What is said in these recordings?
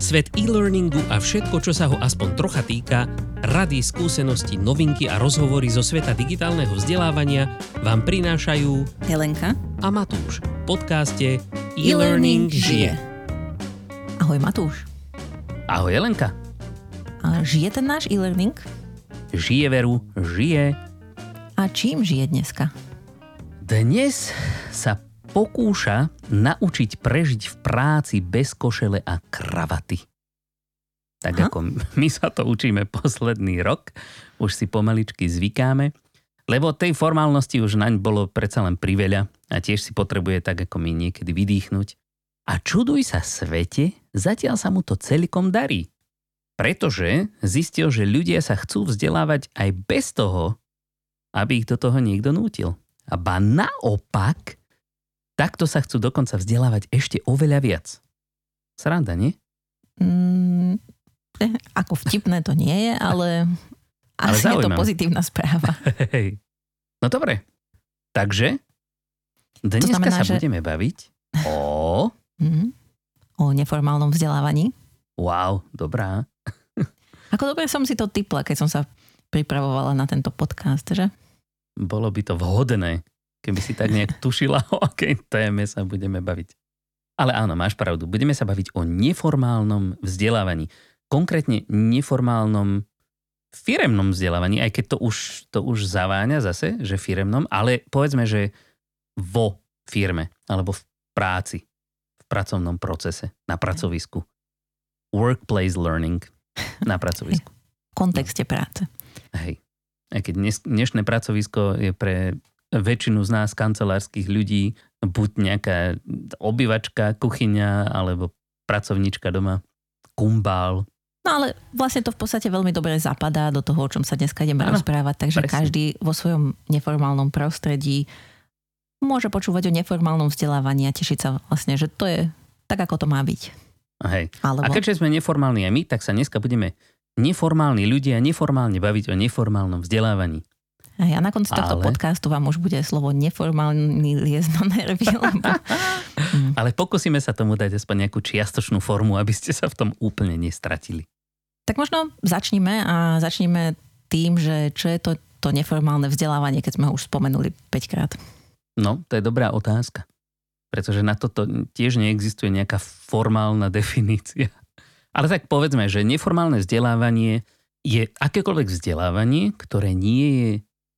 Svet e-learningu a všetko, čo sa ho aspoň trocha týka, rady, skúsenosti, novinky a rozhovory zo sveta digitálneho vzdelávania vám prinášajú Helenka a Matúš v podcaste E-Learning žije. Ahoj Matúš. Ahoj Helenka. A žije ten náš e-learning? Žije veru, žije. A čím žije dneska? Dnes sa pokúša naučiť prežiť v práci bez košele a kravaty. Tak Aha. ako my sa to učíme posledný rok, už si pomaličky zvykáme, lebo tej formálnosti už naň bolo predsa len priveľa a tiež si potrebuje tak ako my niekedy vydýchnuť. A čuduj sa svete, zatiaľ sa mu to celkom darí. Pretože zistil, že ľudia sa chcú vzdelávať aj bez toho, aby ich do toho niekto nútil. A ba naopak, takto sa chcú dokonca vzdelávať ešte oveľa viac. Sranda, nie? Mm, eh, ako vtipné to nie je, ale, ale asi je to pozitívna správa. Hej. No dobre. Takže dneska znamená, sa že... budeme baviť o... Mm, o neformálnom vzdelávaní. Wow, dobrá. Ako dobre som si to typla, keď som sa pripravovala na tento podcast, že? Bolo by to vhodné, keby si tak nejak tušila, o akej téme sa budeme baviť. Ale áno, máš pravdu. Budeme sa baviť o neformálnom vzdelávaní. Konkrétne neformálnom firemnom vzdelávaní, aj keď to už, to už zaváňa zase, že firemnom, ale povedzme, že vo firme alebo v práci, v pracovnom procese, na pracovisku. Workplace learning na pracovisku. V kontexte práce. Hej. Aj keď dnešné pracovisko je pre väčšinu z nás kancelárskych ľudí buď nejaká obývačka, kuchyňa alebo pracovnička doma, kumbál. No ale vlastne to v podstate veľmi dobre zapadá do toho, o čom sa dneska ideme ano, rozprávať, takže presne. každý vo svojom neformálnom prostredí môže počúvať o neformálnom vzdelávaní a tešiť sa vlastne, že to je tak, ako to má byť. Hej. Alebo... A keďže sme neformálni aj my, tak sa dneska budeme neformálni ľudia neformálne baviť o neformálnom vzdelávaní. A ja na konci tohto Ale... podcastu vám už bude slovo neformálny liest na nervy. Lebo... Ale pokúsime sa tomu dať aspoň nejakú čiastočnú formu, aby ste sa v tom úplne nestratili. Tak možno začníme a začneme tým, že čo je to, to neformálne vzdelávanie, keď sme ho už spomenuli 5 krát. No, to je dobrá otázka. Pretože na toto tiež neexistuje nejaká formálna definícia. Ale tak povedzme, že neformálne vzdelávanie je akékoľvek vzdelávanie, ktoré nie je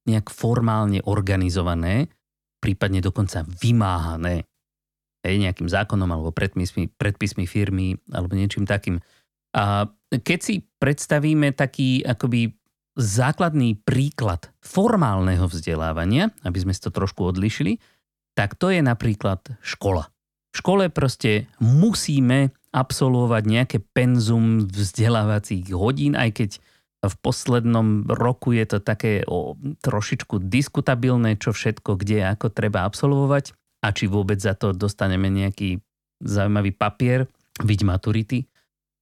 nejak formálne organizované, prípadne dokonca vymáhané hej, nejakým zákonom alebo predpismi, predpismi firmy alebo niečím takým. A keď si predstavíme taký akoby základný príklad formálneho vzdelávania, aby sme si to trošku odlišili, tak to je napríklad škola. V škole proste musíme absolvovať nejaké penzum vzdelávacích hodín, aj keď v poslednom roku je to také o, trošičku diskutabilné, čo všetko, kde, ako treba absolvovať a či vôbec za to dostaneme nejaký zaujímavý papier, byť maturity.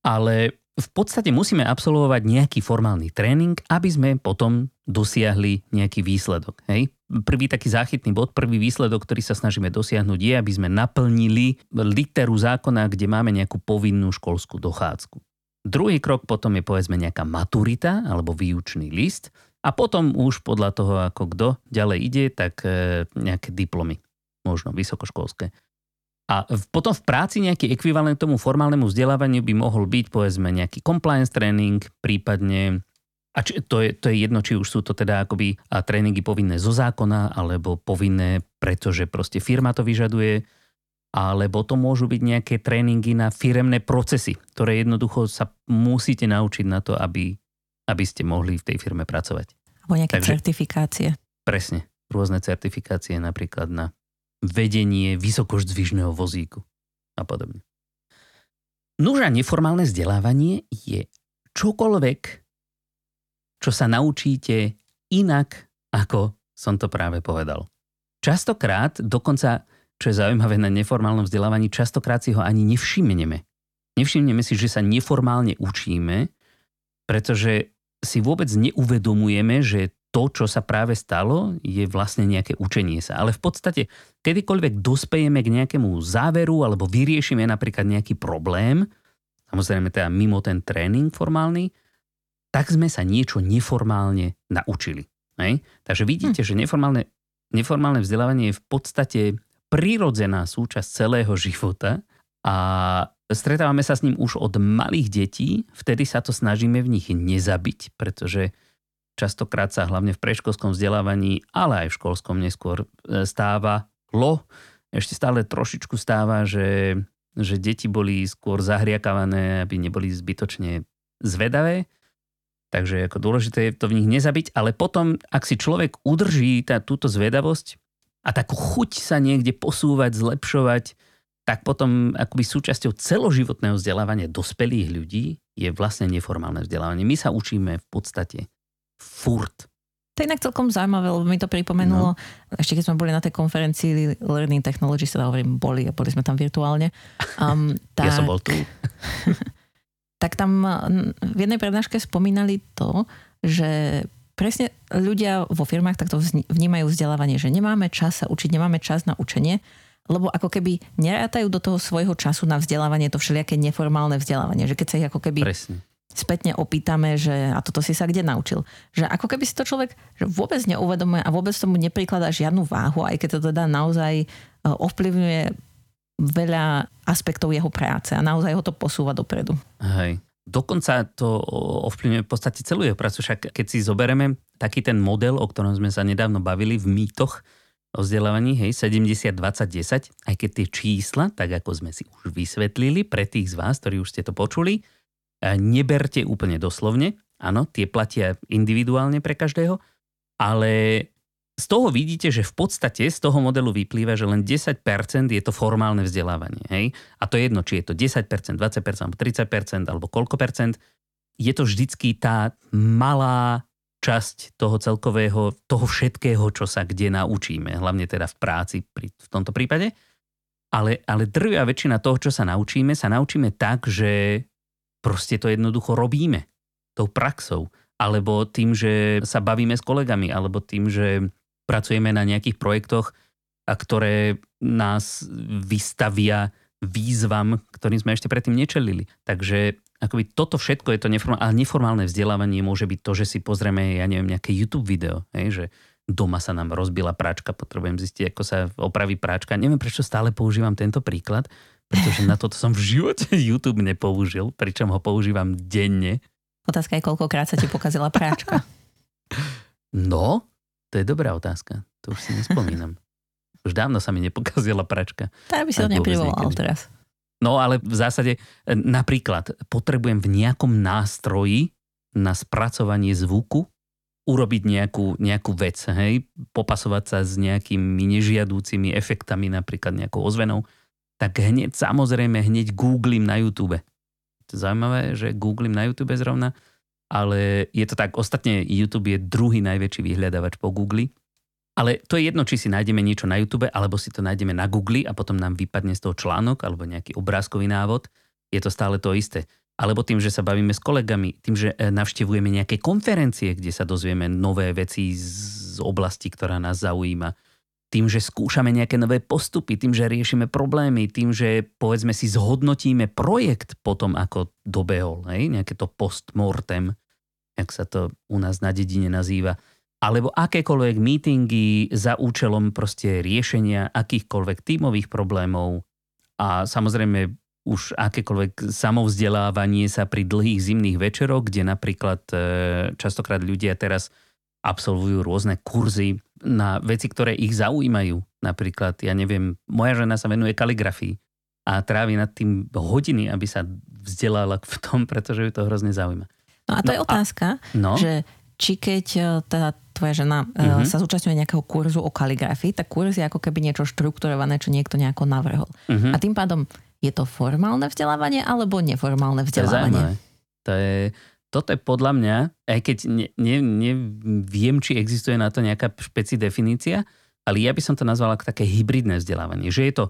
Ale v podstate musíme absolvovať nejaký formálny tréning, aby sme potom dosiahli nejaký výsledok. Hej? Prvý taký záchytný bod, prvý výsledok, ktorý sa snažíme dosiahnuť je, aby sme naplnili literu zákona, kde máme nejakú povinnú školskú dochádzku. Druhý krok potom je povedzme nejaká maturita alebo výučný list a potom už podľa toho, ako kto ďalej ide, tak e, nejaké diplomy, možno vysokoškolské. A potom v práci nejaký ekvivalent tomu formálnemu vzdelávaniu by mohol byť povedzme nejaký compliance training, prípadne a či, to, je, to je jedno, či už sú to teda akoby a tréningy povinné zo zákona, alebo povinné, pretože proste firma to vyžaduje, alebo to môžu byť nejaké tréningy na firemné procesy, ktoré jednoducho sa musíte naučiť na to, aby, aby ste mohli v tej firme pracovať. Alebo nejaké Takže, certifikácie. Presne. Rôzne certifikácie napríklad na vedenie vysokoždvižného vozíku a podobne. Nuža neformálne vzdelávanie je čokoľvek, čo sa naučíte inak, ako som to práve povedal. Častokrát dokonca čo je zaujímavé na neformálnom vzdelávaní, častokrát si ho ani nevšimneme. Nevšimneme si, že sa neformálne učíme, pretože si vôbec neuvedomujeme, že to, čo sa práve stalo, je vlastne nejaké učenie sa. Ale v podstate, kedykoľvek dospejeme k nejakému záveru alebo vyriešime napríklad nejaký problém, samozrejme teda mimo ten tréning formálny, tak sme sa niečo neformálne naučili. Hej? Takže vidíte, hm. že neformálne, neformálne vzdelávanie je v podstate prirodzená súčasť celého života a stretávame sa s ním už od malých detí, vtedy sa to snažíme v nich nezabiť, pretože častokrát sa hlavne v preškolskom vzdelávaní, ale aj v školskom neskôr e, stáva lo, ešte stále trošičku stáva, že, že deti boli skôr zahriakavané, aby neboli zbytočne zvedavé. Takže ako dôležité je to v nich nezabiť, ale potom, ak si človek udrží tá, túto zvedavosť a takú chuť sa niekde posúvať, zlepšovať, tak potom akoby súčasťou celoživotného vzdelávania dospelých ľudí je vlastne neformálne vzdelávanie. My sa učíme v podstate furt. To je inak celkom zaujímavé, lebo mi to pripomenulo, no. ešte keď sme boli na tej konferencii Learning Technology, teda hovorím, boli a boli sme tam virtuálne. Um, tak, ja som bol tu. tak tam v jednej prednáške spomínali to, že presne ľudia vo firmách takto vnímajú vzdelávanie, že nemáme čas sa učiť, nemáme čas na učenie, lebo ako keby nerátajú do toho svojho času na vzdelávanie to všelijaké neformálne vzdelávanie. Že keď sa ich ako keby Presne. spätne opýtame, že a toto si sa kde naučil. Že ako keby si to človek že vôbec neuvedomuje a vôbec tomu neprikladá žiadnu váhu, aj keď to teda naozaj e, ovplyvňuje veľa aspektov jeho práce a naozaj ho to posúva dopredu. Hej. Dokonca to ovplyvňuje v podstate celú jeho prácu. Však keď si zoberieme taký ten model, o ktorom sme sa nedávno bavili v mýtoch, o vzdelávaní, hej, 70, 20, 10, aj keď tie čísla, tak ako sme si už vysvetlili pre tých z vás, ktorí už ste to počuli, neberte úplne doslovne, áno, tie platia individuálne pre každého, ale z toho vidíte, že v podstate z toho modelu vyplýva, že len 10% je to formálne vzdelávanie. Hej? A to je jedno, či je to 10%, 20%, alebo 30%, alebo koľko percent. Je to vždycky tá malá časť toho celkového, toho všetkého, čo sa kde naučíme, hlavne teda v práci pri, v tomto prípade. Ale, ale drvia väčšina toho, čo sa naučíme, sa naučíme tak, že proste to jednoducho robíme tou praxou. Alebo tým, že sa bavíme s kolegami, alebo tým, že pracujeme na nejakých projektoch, a ktoré nás vystavia výzvam, ktorým sme ešte predtým nečelili. Takže akoby toto všetko je to neformálne, ale neformálne vzdelávanie môže byť to, že si pozrieme, ja neviem, nejaké YouTube video, hej, že doma sa nám rozbila práčka, potrebujem zistiť, ako sa opraví práčka. Neviem, prečo stále používam tento príklad, pretože na toto som v živote YouTube nepoužil, pričom ho používam denne. Otázka je, koľkokrát sa ti pokazila práčka. No, to je dobrá otázka. To už si nespomínam. Už dávno sa mi nepokazila pračka. Tak by si ho neprivolal teraz. No ale v zásade e, napríklad potrebujem v nejakom nástroji na spracovanie zvuku urobiť nejakú, nejakú vec, hej, popasovať sa s nejakými nežiadúcimi efektami, napríklad nejakou ozvenou, tak hneď, samozrejme, hneď googlím na YouTube. To je zaujímavé, že googlím na YouTube zrovna, ale je to tak, ostatne YouTube je druhý najväčší vyhľadávač po Google ale to je jedno, či si nájdeme niečo na YouTube, alebo si to nájdeme na Google a potom nám vypadne z toho článok alebo nejaký obrázkový návod. Je to stále to isté. Alebo tým, že sa bavíme s kolegami, tým, že e, navštevujeme nejaké konferencie, kde sa dozvieme nové veci z oblasti, ktorá nás zaujíma. Tým, že skúšame nejaké nové postupy, tým, že riešime problémy, tým, že povedzme si zhodnotíme projekt potom, ako dobehol. Hej? Nejaké to postmortem, jak sa to u nás na dedine nazýva alebo akékoľvek meetingy za účelom proste riešenia akýchkoľvek tímových problémov a samozrejme už akékoľvek samovzdelávanie sa pri dlhých zimných večeroch, kde napríklad e, častokrát ľudia teraz absolvujú rôzne kurzy na veci, ktoré ich zaujímajú. Napríklad, ja neviem, moja žena sa venuje kaligrafii a trávi nad tým hodiny, aby sa vzdelala v tom, pretože ju to hrozne zaujíma. No a to no je otázka, a, no? že či keď e, teda tvoja žena uh-huh. sa zúčastňuje nejakého kurzu o kaligrafii, tak kurz je ako keby niečo štrukturované, čo niekto nejako navrhol. Uh-huh. A tým pádom je to formálne vzdelávanie alebo neformálne vzdelávanie? To je, to je, toto je podľa mňa, aj keď neviem, ne, či existuje na to nejaká špeci definícia, ale ja by som to nazval ako také hybridné vzdelávanie. Že je to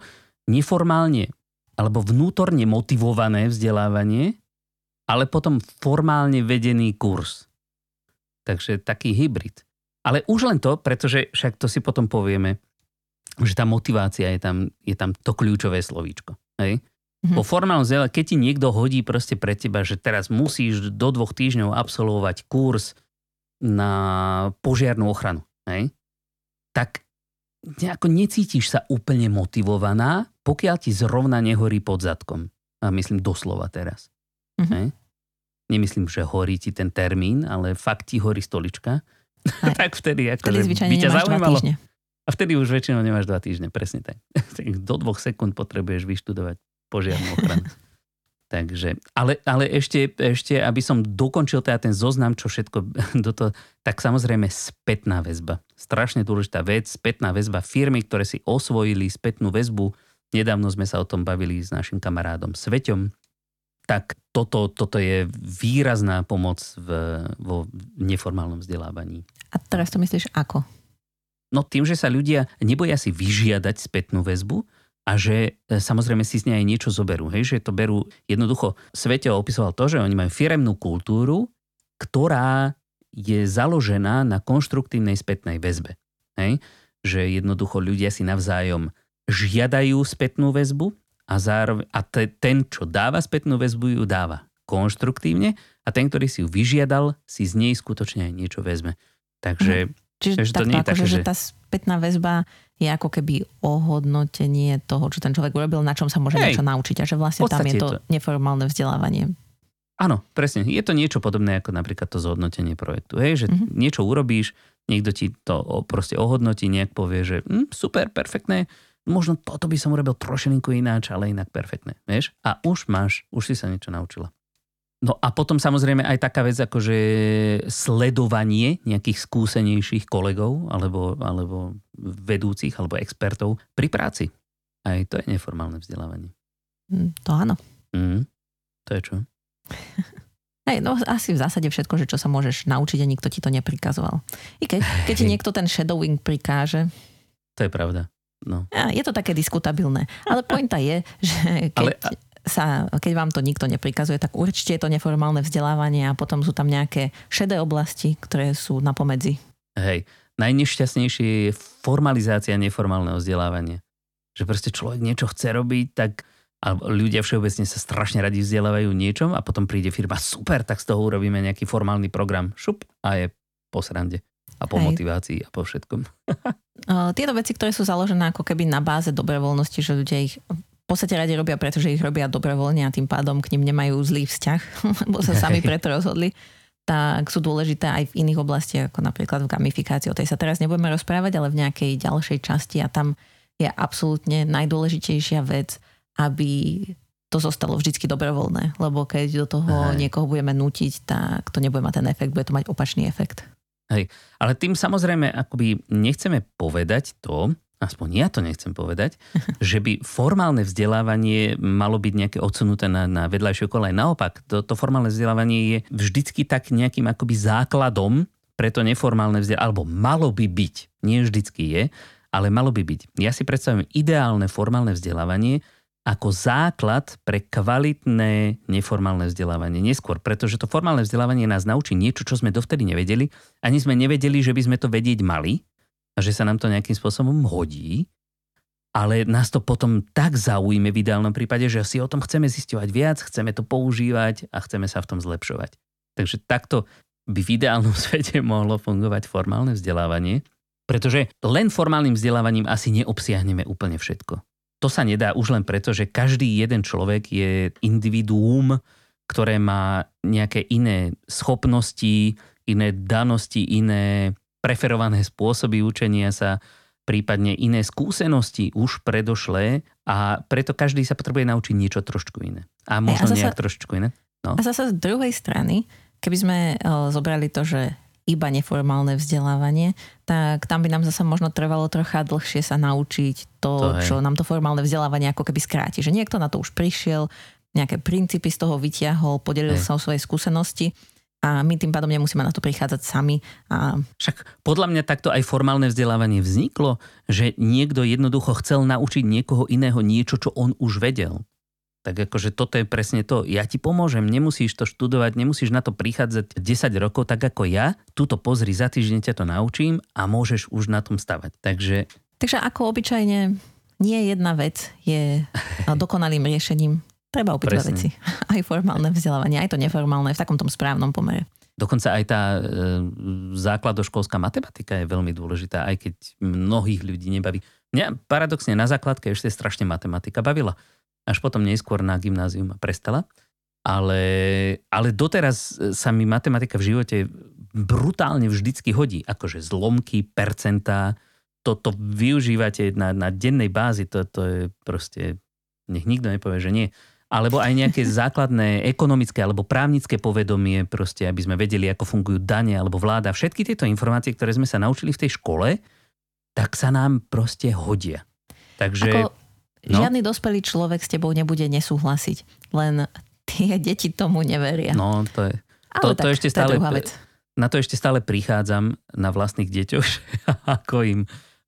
neformálne alebo vnútorne motivované vzdelávanie, ale potom formálne vedený kurz. Takže taký hybrid. Ale už len to, pretože však to si potom povieme, že tá motivácia je tam, je tam to kľúčové slovíčko. Hej? Mm-hmm. Po formálnom vzdelávaní, keď ti niekto hodí proste pre teba, že teraz musíš do dvoch týždňov absolvovať kurz na požiarnú ochranu, hej? tak nejako necítiš sa úplne motivovaná, pokiaľ ti zrovna nehorí pod zadkom. A myslím doslova teraz. Mm-hmm. Hej? Nemyslím, že horí ti ten termín, ale fakt ti horí stolička. tak vtedy, ako vtedy by ťa zaujímalo. A vtedy už väčšinou nemáš dva týždne, presne tak. Do dvoch sekúnd potrebuješ vyštudovať požiarnú ochranu. Takže, ale, ale ešte, ešte, aby som dokončil teda ten zoznam, čo všetko do toho, tak samozrejme spätná väzba. Strašne dôležitá vec, spätná väzba firmy, ktoré si osvojili spätnú väzbu. Nedávno sme sa o tom bavili s našim kamarádom Sveťom. Tak toto, toto je výrazná pomoc v, vo neformálnom vzdelávaní. A teraz to myslíš ako? No tým, že sa ľudia neboja si vyžiadať spätnú väzbu, a že e, samozrejme si z nej aj niečo zoberú. Hej? Že to berú jednoducho. Svete opisoval to, že oni majú firemnú kultúru, ktorá je založená na konštruktívnej spätnej väzbe. Hej? Že jednoducho ľudia si navzájom žiadajú spätnú väzbu a, zároveň, a te, ten, čo dáva spätnú väzbu, ju dáva konštruktívne a ten, ktorý si ju vyžiadal, si z nej skutočne aj niečo vezme. Takže, mm. Čiže takže to nie je také, že, že tá spätná väzba je ako keby ohodnotenie toho, čo ten človek urobil, na čom sa môže Hej, niečo naučiť a že vlastne tam je to, to neformálne vzdelávanie. Áno, presne. Je to niečo podobné ako napríklad to zhodnotenie projektu. Hej, že mm-hmm. niečo urobíš, niekto ti to proste ohodnotí, nejak povie, že hm, super, perfektné, možno toto by som urobil trošinku ináč, ale inak perfektné. Vieš? A už máš, už si sa niečo naučila. No a potom samozrejme aj taká vec ako, že sledovanie nejakých skúsenejších kolegov alebo, alebo vedúcich alebo expertov pri práci. Aj to je neformálne vzdelávanie. Mm, to áno. Mm, to je čo? Hej, no asi v zásade všetko, že čo sa môžeš naučiť a nikto ti to neprikazoval. I keď, keď ti niekto ten shadowing prikáže. To je pravda. No. Je to také diskutabilné. Ale pointa je, že keď... Ale, sa, keď vám to nikto neprikazuje, tak určite je to neformálne vzdelávanie a potom sú tam nejaké šedé oblasti, ktoré sú na pomedzi. Hej, najnešťastnejšie je formalizácia neformálneho vzdelávania. Že proste človek niečo chce robiť, tak a ľudia všeobecne sa strašne radi vzdelávajú niečom a potom príde firma, super, tak z toho urobíme nejaký formálny program, šup a je po srande a po Hej. motivácii a po všetkom. Tieto veci, ktoré sú založené ako keby na báze dobrovoľnosti, že ľudia ich podstate radi robia, pretože ich robia dobrovoľne a tým pádom k ním nemajú zlý vzťah, lebo sa sami preto rozhodli tak sú dôležité aj v iných oblastiach, ako napríklad v gamifikácii. O tej sa teraz nebudeme rozprávať, ale v nejakej ďalšej časti a tam je absolútne najdôležitejšia vec, aby to zostalo vždycky dobrovoľné, lebo keď do toho Aha. niekoho budeme nutiť, tak to nebude mať ten efekt, bude to mať opačný efekt. Hej, ale tým samozrejme akoby nechceme povedať to, aspoň ja to nechcem povedať, že by formálne vzdelávanie malo byť nejaké odsunuté na, na vedľajšiu kolej. Naopak, to, to formálne vzdelávanie je vždycky tak nejakým akoby základom pre to neformálne vzdelávanie, alebo malo by byť, nie vždycky je, ale malo by byť. Ja si predstavujem ideálne formálne vzdelávanie ako základ pre kvalitné neformálne vzdelávanie. Neskôr, pretože to formálne vzdelávanie nás naučí niečo, čo sme dovtedy nevedeli. Ani sme nevedeli, že by sme to vedieť mali a že sa nám to nejakým spôsobom hodí, ale nás to potom tak zaujíme v ideálnom prípade, že si o tom chceme zisťovať viac, chceme to používať a chceme sa v tom zlepšovať. Takže takto by v ideálnom svete mohlo fungovať formálne vzdelávanie, pretože len formálnym vzdelávaním asi neobsiahneme úplne všetko. To sa nedá už len preto, že každý jeden človek je individuum, ktoré má nejaké iné schopnosti, iné danosti, iné preferované spôsoby učenia sa, prípadne iné skúsenosti už predošlé a preto každý sa potrebuje naučiť niečo trošku iné. A možno a zasa, nejak trošku iné. No. A zase z druhej strany, keby sme uh, zobrali to, že iba neformálne vzdelávanie, tak tam by nám zase možno trvalo trocha dlhšie sa naučiť to, to čo nám to formálne vzdelávanie ako keby skráti. Že niekto na to už prišiel, nejaké princípy z toho vyťahol, podelil hej. sa o svoje skúsenosti a my tým pádom nemusíme na to prichádzať sami. A... Však podľa mňa takto aj formálne vzdelávanie vzniklo, že niekto jednoducho chcel naučiť niekoho iného niečo, čo on už vedel. Tak akože toto je presne to. Ja ti pomôžem, nemusíš to študovať, nemusíš na to prichádzať 10 rokov, tak ako ja. Tuto pozri, za týždeň ťa to naučím a môžeš už na tom stavať. Takže... Takže ako obyčajne nie jedna vec je dokonalým riešením Treba opäť veci. Aj formálne vzdelávanie, aj to neformálne, v takom tom správnom pomere. Dokonca aj tá e, základoškolská matematika je veľmi dôležitá, aj keď mnohých ľudí nebaví. Mňa paradoxne na základke ešte strašne matematika bavila. Až potom neskôr na gymnáziu ma prestala. Ale, ale doteraz sa mi matematika v živote brutálne vždycky hodí. Akože zlomky, percentá, toto využívate na, na dennej bázi, to, to je proste, nech nikto nepovie, že nie alebo aj nejaké základné ekonomické alebo právnické povedomie, proste, aby sme vedeli, ako fungujú dane alebo vláda. Všetky tieto informácie, ktoré sme sa naučili v tej škole, tak sa nám proste hodia. Takže... Ako no? Žiadny dospelý človek s tebou nebude nesúhlasiť, len tie deti tomu neveria. No, to je... Ale to, tak, to ešte stále, to vec. Na to ešte stále prichádzam na vlastných deťoch, ako im,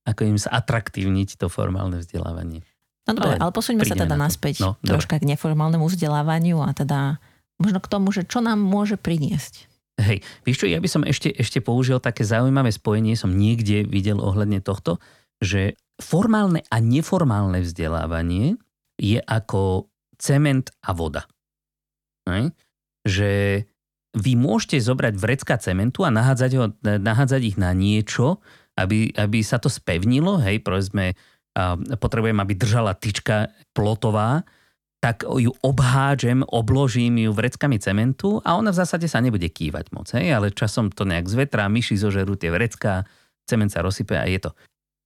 ako im atraktívniť to formálne vzdelávanie. No dobre, ale, ale posuňme sa teda naspäť no, troška dobre. k neformálnemu vzdelávaniu a teda možno k tomu, že čo nám môže priniesť. Hej, vieš čo, ja by som ešte, ešte použil také zaujímavé spojenie, som niekde videl ohľadne tohto, že formálne a neformálne vzdelávanie je ako cement a voda. Hej? Že vy môžete zobrať vrecka cementu a nahádzať, ho, nahádzať ich na niečo, aby, aby sa to spevnilo, hej, povedzme, potrebujem, aby držala tyčka plotová, tak ju obhádžem, obložím ju vreckami cementu a ona v zásade sa nebude kývať moc, hej? ale časom to nejak zvetrá, myši zožerú tie vrecká, cement sa rozsype a je to.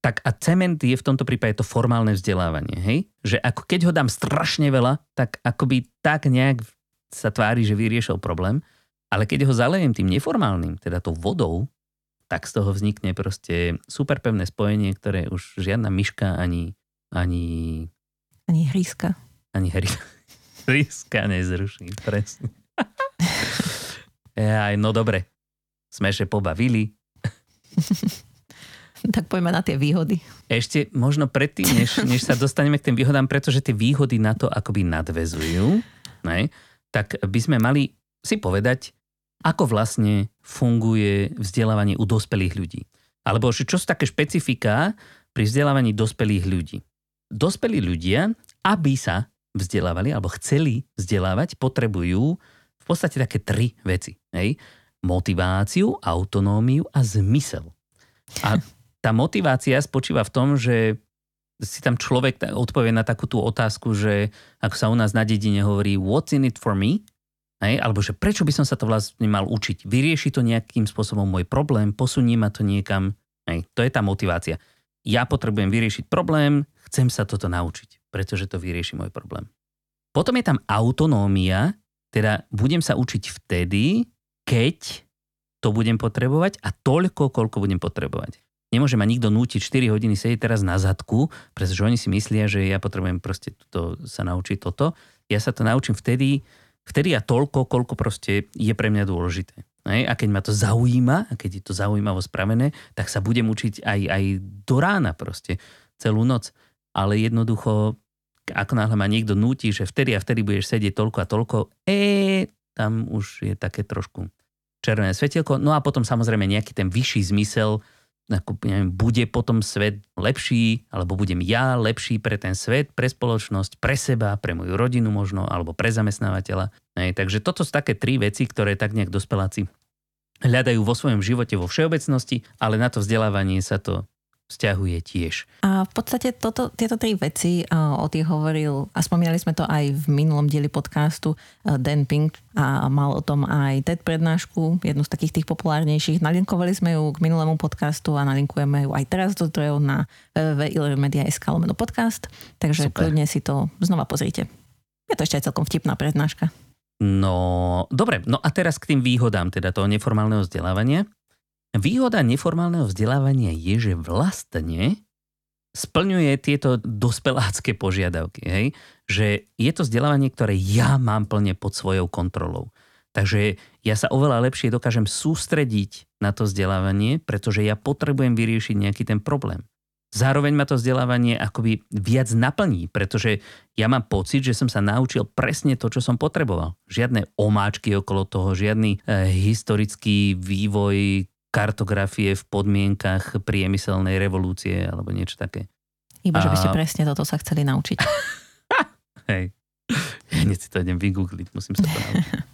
Tak a cement je v tomto prípade to formálne vzdelávanie, hej? Že ako keď ho dám strašne veľa, tak akoby tak nejak sa tvári, že vyriešil problém, ale keď ho zalejem tým neformálnym, teda tou vodou, tak z toho vznikne proste super pevné spojenie, ktoré už žiadna myška ani... Ani, ani hryska. Ani hry, hryska nezruší, presne. Aj, no dobre. Sme že pobavili. tak poďme na tie výhody. Ešte možno predtým, než, než sa dostaneme k tým výhodám, pretože tie výhody na to akoby nadvezujú, ne, tak by sme mali si povedať, ako vlastne funguje vzdelávanie u dospelých ľudí. Alebo čo sú také špecifika pri vzdelávaní dospelých ľudí. Dospelí ľudia, aby sa vzdelávali alebo chceli vzdelávať, potrebujú v podstate také tri veci. Hej? Motiváciu, autonómiu a zmysel. A tá motivácia spočíva v tom, že si tam človek odpovie na takú tú otázku, že ako sa u nás na dedine hovorí what's in it for me, Hej? Alebo že prečo by som sa to vlastne mal učiť? Vyrieši to nejakým spôsobom môj problém, posunie ma to niekam. Hej? To je tá motivácia. Ja potrebujem vyriešiť problém, chcem sa toto naučiť, pretože to vyrieši môj problém. Potom je tam autonómia, teda budem sa učiť vtedy, keď to budem potrebovať a toľko, koľko budem potrebovať. Nemôže ma nikto nútiť 4 hodiny sedieť teraz na zadku, pretože oni si myslia, že ja potrebujem proste to, sa naučiť toto. Ja sa to naučím vtedy, vtedy a toľko, koľko proste je pre mňa dôležité. A keď ma to zaujíma, a keď je to zaujímavo spravené, tak sa budem učiť aj, aj do rána proste, celú noc. Ale jednoducho, ako náhle ma niekto núti, že vtedy a vtedy budeš sedieť toľko a toľko, e, tam už je také trošku červené svetielko. No a potom samozrejme nejaký ten vyšší zmysel, ako, neviem, bude potom svet lepší, alebo budem ja lepší pre ten svet, pre spoločnosť, pre seba, pre moju rodinu možno, alebo pre zamestnávateľa. Hej, takže toto sú také tri veci, ktoré tak nejak dospeláci hľadajú vo svojom živote vo všeobecnosti, ale na to vzdelávanie sa to vzťahuje tiež. A v podstate toto, tieto tri veci uh, o tých hovoril, a spomínali sme to aj v minulom dieli podcastu uh, Dan Pink a mal o tom aj TED prednášku, jednu z takých tých populárnejších. Nalinkovali sme ju k minulému podcastu a nalinkujeme ju aj teraz do zdrojov na www.ilmedia.sk lomeno podcast, takže Super. kľudne si to znova pozrite. Je to ešte aj celkom vtipná prednáška. No, dobre, no a teraz k tým výhodám teda toho neformálneho vzdelávania. Výhoda neformálneho vzdelávania je, že vlastne splňuje tieto dospelácké požiadavky. Hej? Že je to vzdelávanie, ktoré ja mám plne pod svojou kontrolou. Takže ja sa oveľa lepšie dokážem sústrediť na to vzdelávanie, pretože ja potrebujem vyriešiť nejaký ten problém. Zároveň ma to vzdelávanie akoby viac naplní, pretože ja mám pocit, že som sa naučil presne to, čo som potreboval. Žiadne omáčky okolo toho, žiadny e, historický vývoj kartografie v podmienkach priemyselnej revolúcie alebo niečo také. Iba, že by ste presne toto sa chceli naučiť. Hej. Hneď si to idem vygoogliť, musím sa to naučiť.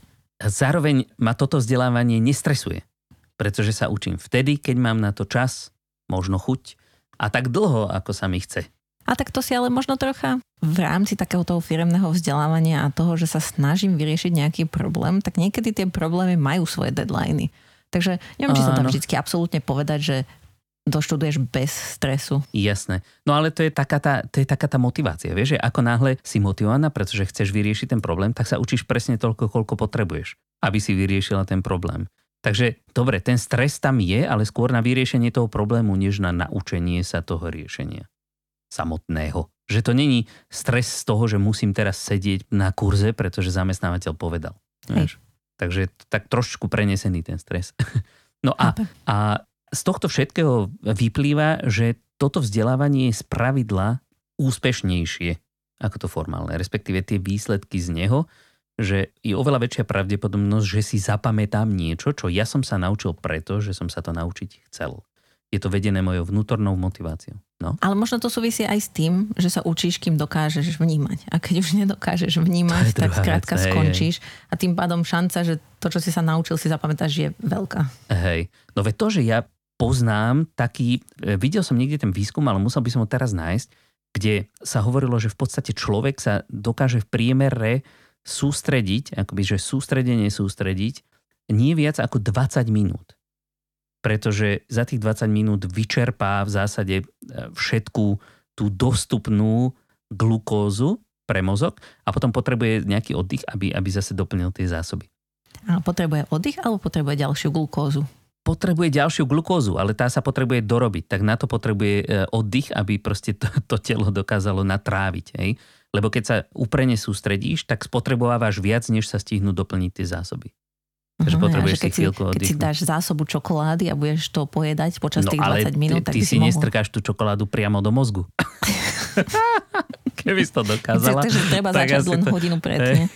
Zároveň ma toto vzdelávanie nestresuje, pretože sa učím vtedy, keď mám na to čas, možno chuť a tak dlho, ako sa mi chce. A tak to si ale možno trocha v rámci takého toho firemného vzdelávania a toho, že sa snažím vyriešiť nejaký problém, tak niekedy tie problémy majú svoje deadliny. Takže neviem, či sa dá vždy absolútne povedať, že doštuduješ bez stresu. Jasné. No ale to je taká tá, to je taká tá motivácia. Vieš, že ako náhle si motivovaná, pretože chceš vyriešiť ten problém, tak sa učíš presne toľko, koľko potrebuješ, aby si vyriešila ten problém. Takže dobre, ten stres tam je, ale skôr na vyriešenie toho problému, než na naučenie sa toho riešenia samotného. Že to není stres z toho, že musím teraz sedieť na kurze, pretože zamestnávateľ povedal. Vieš? Takže tak trošku prenesený ten stres. No a, a z tohto všetkého vyplýva, že toto vzdelávanie je z pravidla úspešnejšie ako to formálne, respektíve tie výsledky z neho, že je oveľa väčšia pravdepodobnosť, že si zapamätám niečo, čo ja som sa naučil preto, že som sa to naučiť chcel je to vedené mojou vnútornou motiváciou. No. Ale možno to súvisí aj s tým, že sa učíš, kým dokážeš vnímať. A keď už nedokážeš vnímať, tak skrátka vec, skončíš. Hej. A tým pádom šanca, že to, čo si sa naučil, si zapamätáš, je veľká. Hej. No veď to, že ja poznám taký, e, videl som niekde ten výskum, ale musel by som ho teraz nájsť, kde sa hovorilo, že v podstate človek sa dokáže v priemere sústrediť, akoby, že sústredenie sústrediť, nie viac ako 20 minút pretože za tých 20 minút vyčerpá v zásade e, všetku tú dostupnú glukózu pre mozog a potom potrebuje nejaký oddych, aby, aby zase doplnil tie zásoby. A potrebuje oddych alebo potrebuje ďalšiu glukózu? Potrebuje ďalšiu glukózu, ale tá sa potrebuje dorobiť. Tak na to potrebuje e, oddych, aby proste to, to telo dokázalo natráviť. Hej? Lebo keď sa úprene sústredíš, tak spotrebovávaš viac, než sa stihnú doplniť tie zásoby. Takže uh-huh, potrebuješ keď si, keď si dáš zásobu čokolády a budeš to pojedať počas no, tých 20 minút, ty, tak ty si, si nestrkáš tú čokoládu priamo do mozgu. Keby si to dokázala. Takže treba začať len to... hodinu pred.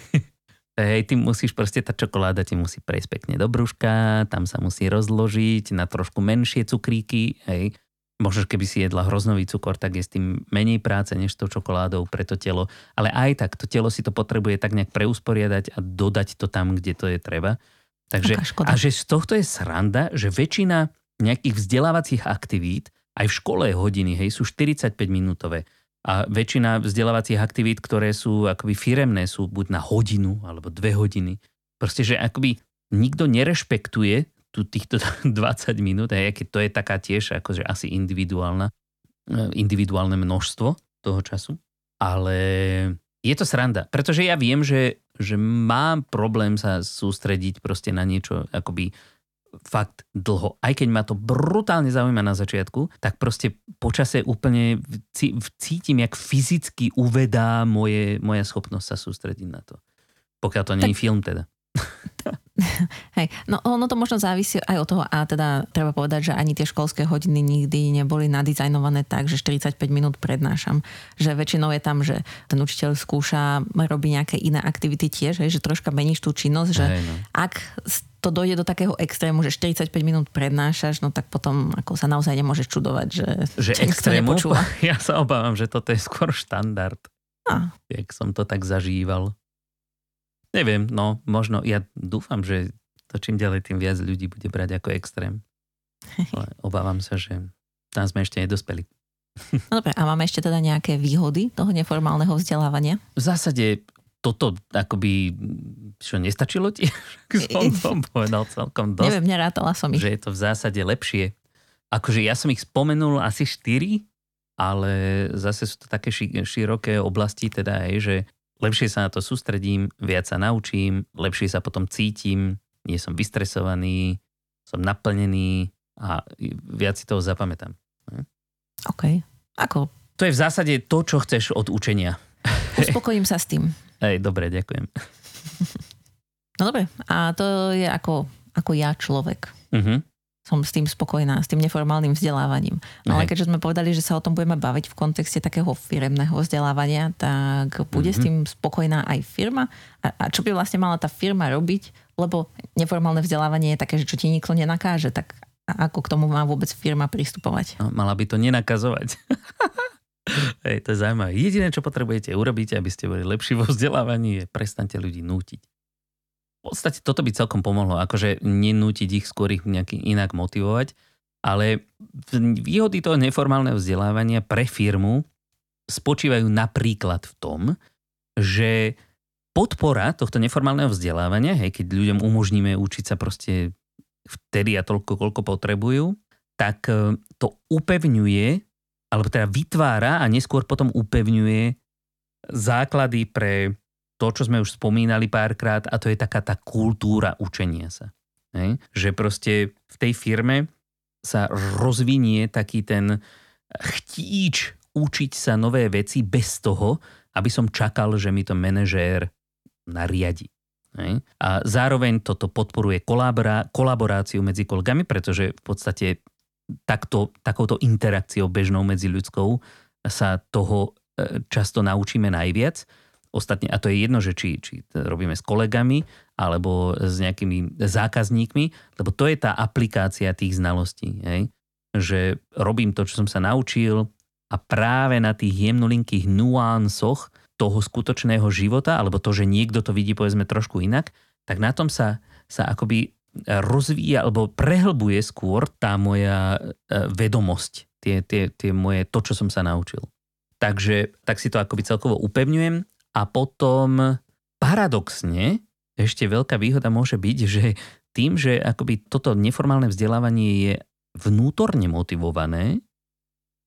Hej, ty musíš proste, tá čokoláda ti musí prejsť pekne do brúška, tam sa musí rozložiť na trošku menšie cukríky, hej. Možno, keby si jedla hroznový cukor, tak je s tým menej práce než tou čokoládou pre to telo. Ale aj tak, to telo si to potrebuje tak nejak preusporiadať a dodať to tam, kde to je treba. Takže, a že z tohto je sranda, že väčšina nejakých vzdelávacích aktivít, aj v škole hodiny, hej, sú 45 minútové. A väčšina vzdelávacích aktivít, ktoré sú akoby firemné, sú buď na hodinu alebo dve hodiny. Proste, že akoby nikto nerešpektuje tu týchto 20 minút, aj keď to je taká tiež akože asi individuálna, eh, individuálne množstvo toho času. Ale je to sranda, pretože ja viem, že, že mám problém sa sústrediť proste na niečo akoby fakt dlho. Aj keď ma to brutálne zaujíma na začiatku, tak proste počase úplne cítim, jak fyzicky uvedá moje, moja schopnosť sa sústrediť na to. Pokiaľ to nie je film teda. Hej, no ono to možno závisí aj od toho a teda treba povedať, že ani tie školské hodiny nikdy neboli nadizajnované tak, že 45 minút prednášam. Že väčšinou je tam, že ten učiteľ skúša, robí nejaké iné aktivity tiež, hej, že troška meníš tú činnosť, že hej, no. ak to dojde do takého extrému, že 45 minút prednášaš, no tak potom ako sa naozaj nemôžeš čudovať, že, že extrému? Ja sa obávam, že toto je skôr štandard. A. Jak som to tak zažíval. Neviem, no možno, ja dúfam, že to čím ďalej, tým viac ľudí bude brať ako extrém. Ale obávam sa, že tam sme ešte nedospeli. No dobre, a máme ešte teda nejaké výhody toho neformálneho vzdelávania? V zásade toto akoby, čo nestačilo ti? som to povedal celkom dosť. Neviem, nerátala som ich. Že je to v zásade lepšie. Akože ja som ich spomenul asi štyri, ale zase sú to také široké oblasti, teda aj, že lepšie sa na to sústredím, viac sa naučím, lepšie sa potom cítim, nie som vystresovaný, som naplnený a viac si toho zapamätám. Hm? OK. Ako? To je v zásade to, čo chceš od učenia. Uspokojím sa s tým. Hej, dobre, ďakujem. No dobre, a to je ako, ako ja človek. Uh-huh som s tým spokojná, s tým neformálnym vzdelávaním. No ale keďže sme povedali, že sa o tom budeme baviť v kontexte takého firemného vzdelávania, tak bude mm-hmm. s mhm. tým spokojná aj firma. A, a čo by vlastne mala tá firma robiť? Lebo neformálne vzdelávanie je také, že čo ti nikto nenakáže, tak ako k tomu má vôbec firma pristupovať? No, mala by to nenakazovať. Hej, to je zaujímavé. Jediné, čo potrebujete urobiť, aby ste boli lepší vo vzdelávaní, je prestante ľudí nútiť. V podstate toto by celkom pomohlo, akože nenútiť ich, skôr ich nejaký inak motivovať, ale výhody toho neformálneho vzdelávania pre firmu spočívajú napríklad v tom, že podpora tohto neformálneho vzdelávania, hej, keď ľuďom umožníme učiť sa proste vtedy a toľko, koľko potrebujú, tak e, to upevňuje alebo teda vytvára a neskôr potom upevňuje základy pre to, čo sme už spomínali párkrát a to je taká tá kultúra učenia sa. Hej? Že proste v tej firme sa rozvinie taký ten chtíč učiť sa nové veci bez toho, aby som čakal, že mi to manažér nariadi. Hej? A zároveň toto podporuje kolabora- kolaboráciu medzi kolegami, pretože v podstate takto, takouto interakciou bežnou medzi ľudskou sa toho e, často naučíme najviac. Ostatne, a to je jedno, že či, či robíme s kolegami alebo s nejakými zákazníkmi, lebo to je tá aplikácia tých znalostí. Hej? Že robím to, čo som sa naučil a práve na tých jemnulinkých nuánsoch toho skutočného života, alebo to, že niekto to vidí povedzme trošku inak, tak na tom sa, sa akoby rozvíja alebo prehlbuje skôr tá moja e, vedomosť, tie, tie, tie moje, to, čo som sa naučil. Takže tak si to akoby celkovo upevňujem a potom paradoxne ešte veľká výhoda môže byť, že tým, že akoby toto neformálne vzdelávanie je vnútorne motivované,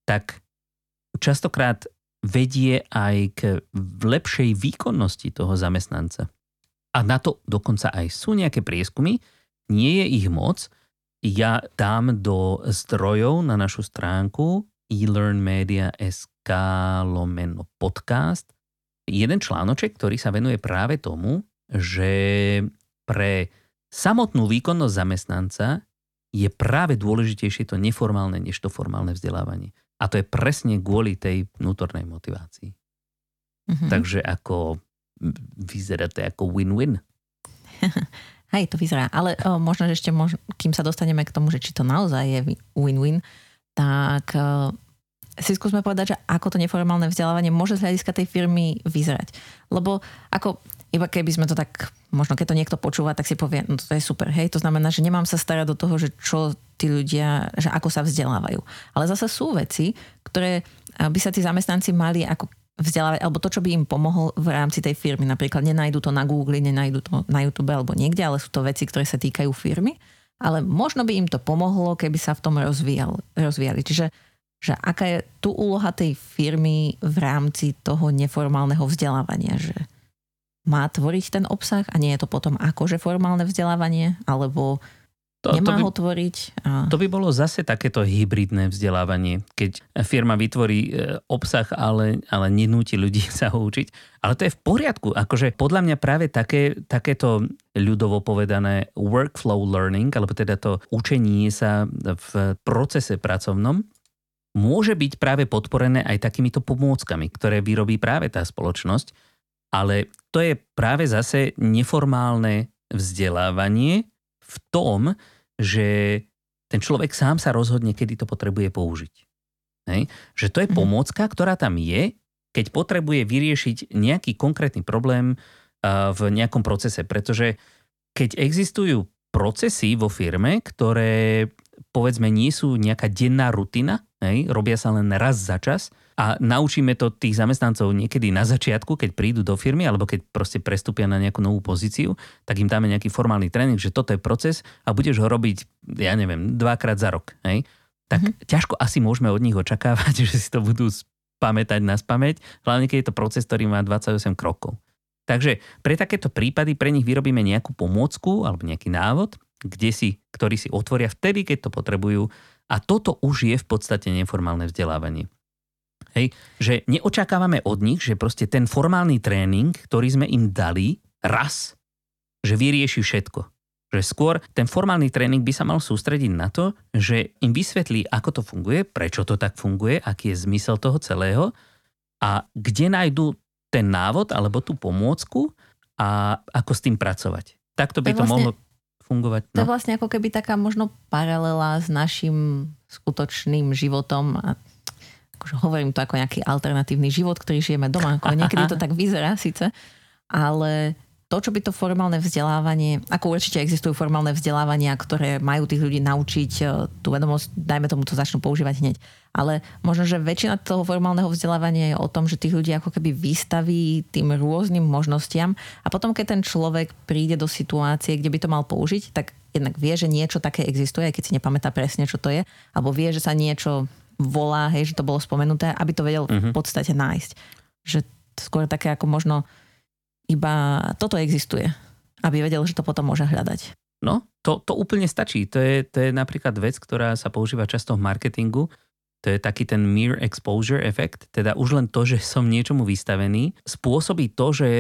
tak častokrát vedie aj k lepšej výkonnosti toho zamestnanca. A na to dokonca aj sú nejaké prieskumy, nie je ich moc, ja dám do zdrojov na našu stránku elearnmedia.sk lomeno podcast jeden článoček, ktorý sa venuje práve tomu, že pre samotnú výkonnosť zamestnanca je práve dôležitejšie to neformálne než to formálne vzdelávanie. A to je presne kvôli tej vnútornej motivácii. Mm-hmm. Takže ako vyzerá to ako win-win. Hej, to vyzerá. Ale o, možno, že ešte, mož, kým sa dostaneme k tomu, že či to naozaj je win-win, tak o, si skúsme povedať, že ako to neformálne vzdelávanie môže z hľadiska tej firmy vyzerať. Lebo ako iba keby sme to tak, možno keď to niekto počúva, tak si povie, no to je super, hej, to znamená, že nemám sa starať do toho, že čo tí ľudia, že ako sa vzdelávajú. Ale zase sú veci, ktoré by sa tí zamestnanci mali ako vzdelávať, alebo to, čo by im pomohlo v rámci tej firmy. Napríklad nenajdu to na Google, nenajdu to na YouTube alebo niekde, ale sú to veci, ktoré sa týkajú firmy. Ale možno by im to pomohlo, keby sa v tom rozvíjal, rozvíjali. Čiže že aká je tu úloha tej firmy v rámci toho neformálneho vzdelávania, že má tvoriť ten obsah a nie je to potom akože formálne vzdelávanie, alebo to, Nemá to by, ho tvoriť. A... To by bolo zase takéto hybridné vzdelávanie, keď firma vytvorí e, obsah, ale, ale nenúti ľudí sa ho učiť. Ale to je v poriadku. Akože podľa mňa práve také, takéto ľudovo povedané workflow learning, alebo teda to učenie sa v procese pracovnom, môže byť práve podporené aj takýmito pomôckami, ktoré vyrobí práve tá spoločnosť. Ale to je práve zase neformálne vzdelávanie, v tom, že ten človek sám sa rozhodne, kedy to potrebuje použiť. Hej? Že to je mhm. pomôcka, ktorá tam je, keď potrebuje vyriešiť nejaký konkrétny problém v nejakom procese. Pretože keď existujú procesy vo firme, ktoré povedzme nie sú nejaká denná rutina, hej, robia sa len raz za čas, a naučíme to tých zamestnancov niekedy na začiatku, keď prídu do firmy alebo keď proste prestúpia na nejakú novú pozíciu, tak im dáme nejaký formálny tréning, že toto je proces a budeš ho robiť, ja neviem, dvakrát za rok. Hej? Tak mm-hmm. ťažko asi môžeme od nich očakávať, že si to budú pamätať na spameť, hlavne keď je to proces, ktorý má 28 krokov. Takže pre takéto prípady pre nich vyrobíme nejakú pomôcku alebo nejaký návod, kde si, ktorý si otvoria vtedy, keď to potrebujú. A toto už je v podstate neformálne vzdelávanie. Hej, že neočakávame od nich, že proste ten formálny tréning, ktorý sme im dali raz, že vyrieši všetko. Že skôr ten formálny tréning by sa mal sústrediť na to, že im vysvetlí, ako to funguje, prečo to tak funguje, aký je zmysel toho celého a kde nájdu ten návod alebo tú pomôcku a ako s tým pracovať. Takto by to, to vlastne, mohlo fungovať. No. To je vlastne ako keby taká možno paralela s našim skutočným životom a akože hovorím to ako nejaký alternatívny život, ktorý žijeme doma. Ako niekedy to tak vyzerá síce, ale to, čo by to formálne vzdelávanie, ako určite existujú formálne vzdelávania, ktoré majú tých ľudí naučiť e, tú vedomosť, dajme tomu to začnú používať hneď. Ale možno, že väčšina toho formálneho vzdelávania je o tom, že tých ľudí ako keby vystaví tým rôznym možnostiam a potom, keď ten človek príde do situácie, kde by to mal použiť, tak jednak vie, že niečo také existuje, aj keď si nepamätá presne, čo to je, alebo vie, že sa niečo volá, hej, že to bolo spomenuté, aby to vedel uh-huh. v mhm. podstate nájsť. Že skôr také ako možno iba toto existuje, aby vedel, že to potom môže hľadať. No, to, to úplne stačí. To je, to je napríklad vec, ktorá sa používa často v marketingu. To je taký ten mere exposure efekt, teda už len to, že som niečomu vystavený, spôsobí to, že,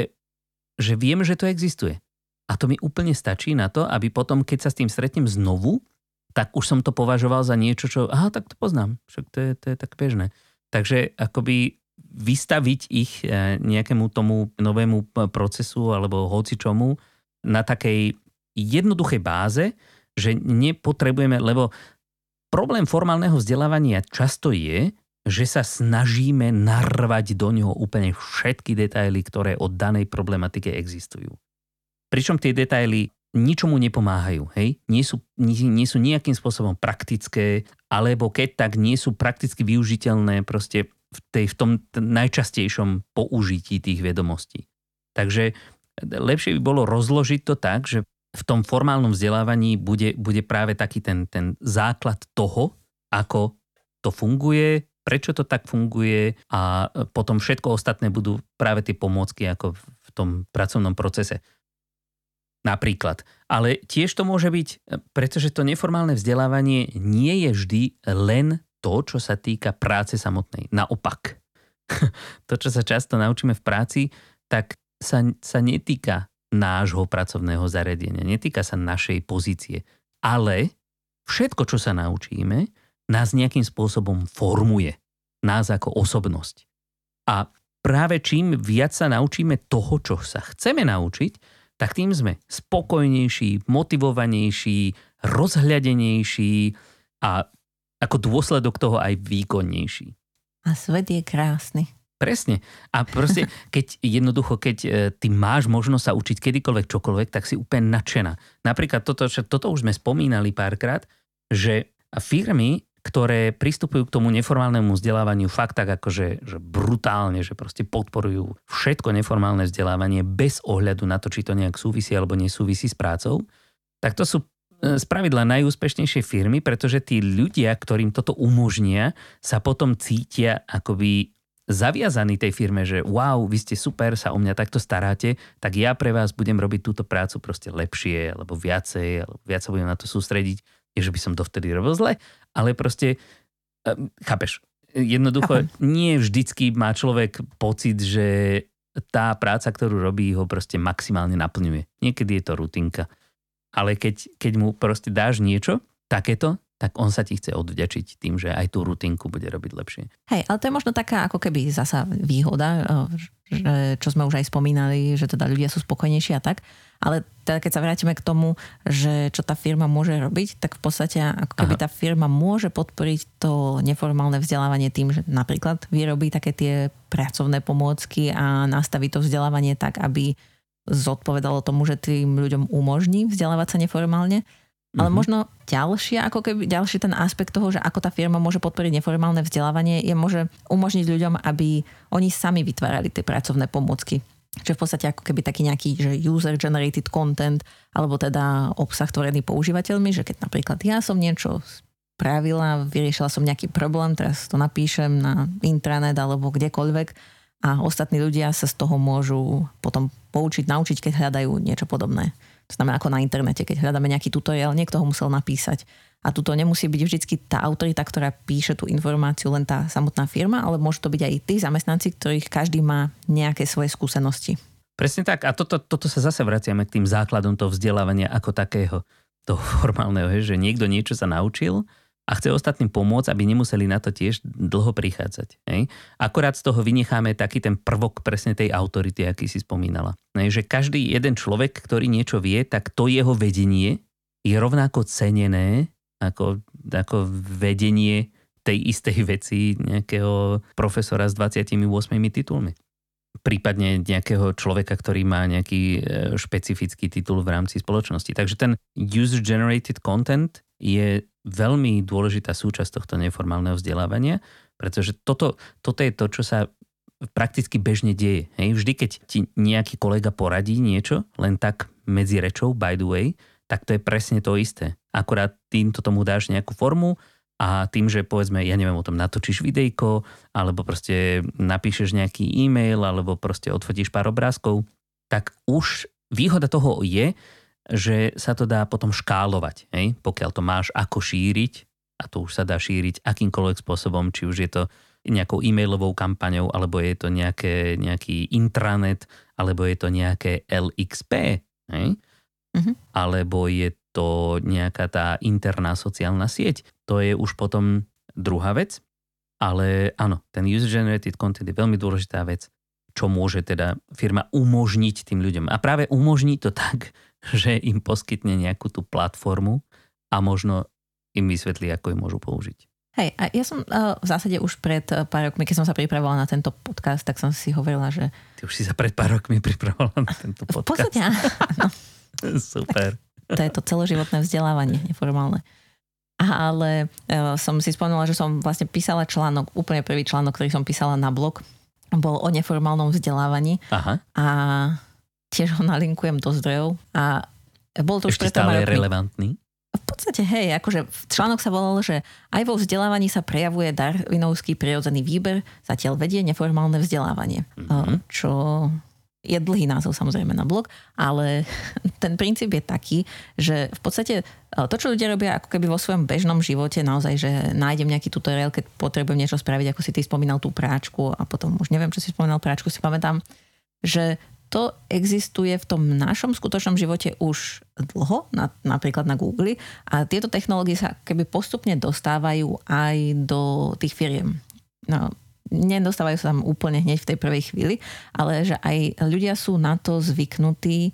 že viem, že to existuje. A to mi úplne stačí na to, aby potom, keď sa s tým stretnem znovu, tak už som to považoval za niečo, čo, aha, tak to poznám, však to je, to je tak bežné. Takže akoby vystaviť ich e, nejakému tomu novému procesu alebo hoci čomu na takej jednoduchej báze, že nepotrebujeme, lebo problém formálneho vzdelávania často je, že sa snažíme narvať do neho úplne všetky detaily, ktoré od danej problematike existujú. Pričom tie detaily ničomu nepomáhajú, hej? Nie sú, nie, nie sú nejakým spôsobom praktické, alebo keď tak nie sú prakticky využiteľné proste v, tej, v tom najčastejšom použití tých vedomostí. Takže lepšie by bolo rozložiť to tak, že v tom formálnom vzdelávaní bude, bude práve taký ten, ten základ toho, ako to funguje, prečo to tak funguje a potom všetko ostatné budú práve tie pomôcky ako v tom pracovnom procese. Napríklad. Ale tiež to môže byť, pretože to neformálne vzdelávanie nie je vždy len to, čo sa týka práce samotnej. Naopak. to, čo sa často naučíme v práci, tak sa, sa netýka nášho pracovného zariadenia, netýka sa našej pozície, ale všetko, čo sa naučíme, nás nejakým spôsobom formuje. Nás ako osobnosť. A práve čím viac sa naučíme toho, čo sa chceme naučiť, tak tým sme spokojnejší, motivovanejší, rozhľadenejší a ako dôsledok toho aj výkonnejší. A svet je krásny. Presne. A proste, keď jednoducho, keď e, ty máš možnosť sa učiť kedykoľvek čokoľvek, tak si úplne nadšená. Napríklad toto, toto už sme spomínali párkrát, že firmy, ktoré pristupujú k tomu neformálnemu vzdelávaniu fakt tak akože že brutálne, že proste podporujú všetko neformálne vzdelávanie bez ohľadu na to, či to nejak súvisí alebo nesúvisí s prácou, tak to sú z pravidla najúspešnejšie firmy, pretože tí ľudia, ktorým toto umožnia, sa potom cítia akoby zaviazaní tej firme, že wow, vy ste super, sa o mňa takto staráte, tak ja pre vás budem robiť túto prácu proste lepšie, alebo viacej, alebo viac sa budem na to sústrediť. Nie, že by som to vtedy robil zle, ale proste, ehm, chápeš, jednoducho Chápem. nie vždycky má človek pocit, že tá práca, ktorú robí, ho proste maximálne naplňuje. Niekedy je to rutinka ale keď, keď mu proste dáš niečo takéto, tak on sa ti chce odvďačiť tým, že aj tú rutinku bude robiť lepšie. Hej, ale to je možno taká ako keby zasa výhoda, že, čo sme už aj spomínali, že teda ľudia sú spokojnejší a tak. Ale teda keď sa vrátime k tomu, že čo tá firma môže robiť, tak v podstate ako keby Aha. tá firma môže podporiť to neformálne vzdelávanie tým, že napríklad vyrobí také tie pracovné pomôcky a nastaví to vzdelávanie tak, aby zodpovedalo tomu, že tým ľuďom umožní vzdelávať sa neformálne. Ale mm-hmm. možno ďalšia, ako keby ďalší ten aspekt toho, že ako tá firma môže podporiť neformálne vzdelávanie, je môže umožniť ľuďom, aby oni sami vytvárali tie pracovné pomôcky. Čiže v podstate ako keby taký nejaký že user-generated content, alebo teda obsah tvorený používateľmi, že keď napríklad ja som niečo spravila, vyriešila som nejaký problém, teraz to napíšem na intranet alebo kdekoľvek, a ostatní ľudia sa z toho môžu potom poučiť, naučiť, keď hľadajú niečo podobné. To znamená ako na internete, keď hľadáme nejaký tutoriál, niekto ho musel napísať. A tuto nemusí byť vždy tá autorita, ktorá píše tú informáciu, len tá samotná firma, ale môžu to byť aj tí zamestnanci, ktorých každý má nejaké svoje skúsenosti. Presne tak. A toto, toto sa zase vraciame k tým základom toho vzdelávania ako takého, toho formálneho, že niekto niečo sa naučil a chce ostatným pomôcť, aby nemuseli na to tiež dlho prichádzať. Hej. Akorát z toho vynecháme taký ten prvok presne tej autority, aký si spomínala. Hej, že každý jeden človek, ktorý niečo vie, tak to jeho vedenie je rovnako cenené ako, ako vedenie tej istej veci nejakého profesora s 28 titulmi. Prípadne nejakého človeka, ktorý má nejaký e, špecifický titul v rámci spoločnosti. Takže ten user-generated content je veľmi dôležitá súčasť tohto neformálneho vzdelávania, pretože toto, toto je to, čo sa prakticky bežne deje. Hej? Vždy, keď ti nejaký kolega poradí niečo, len tak medzi rečou, by the way, tak to je presne to isté. Akurát týmto tomu dáš nejakú formu a tým, že povedzme, ja neviem, o tom natočíš videjko, alebo proste napíšeš nejaký e-mail, alebo proste odfotíš pár obrázkov, tak už výhoda toho je, že sa to dá potom škálovať. Hej? Pokiaľ to máš ako šíriť, a to už sa dá šíriť akýmkoľvek spôsobom, či už je to nejakou e-mailovou kampaňou, alebo je to nejaké, nejaký intranet, alebo je to nejaké LXP, hej? Uh-huh. alebo je to nejaká tá interná sociálna sieť. To je už potom druhá vec, ale áno, ten user-generated content je veľmi dôležitá vec, čo môže teda firma umožniť tým ľuďom. A práve umožní to tak, že im poskytne nejakú tú platformu a možno im vysvetlí, ako ju môžu použiť. Hej, a ja som uh, v zásade už pred uh, pár rokmi, keď som sa pripravovala na tento podcast, tak som si hovorila, že... Ty už si sa pred pár rokmi pripravovala na tento podcast. V podstate áno. Super. To je to celoživotné vzdelávanie, neformálne. Ale uh, som si spomenula, že som vlastne písala článok, úplne prvý článok, ktorý som písala na blog, bol o neformálnom vzdelávaní. Aha. A tiež ho nalinkujem do zdrojov. A bol to Ešte už stále relevantný? V podstate, hej, akože článok sa volal, že aj vo vzdelávaní sa prejavuje darwinovský prirodzený výber, zatiaľ vedie neformálne vzdelávanie. Mm-hmm. Čo je dlhý názov samozrejme na blog, ale ten princíp je taký, že v podstate e, to, čo ľudia robia ako keby vo svojom bežnom živote, naozaj, že nájdem nejaký tutoriál, keď potrebujem niečo spraviť, ako si ty spomínal tú práčku a potom už neviem, čo si spomínal práčku, si pamätám, že to existuje v tom našom skutočnom živote už dlho, na, napríklad na Google a tieto technológie sa keby postupne dostávajú aj do tých firiem. No, nedostávajú sa tam úplne hneď v tej prvej chvíli, ale že aj ľudia sú na to zvyknutí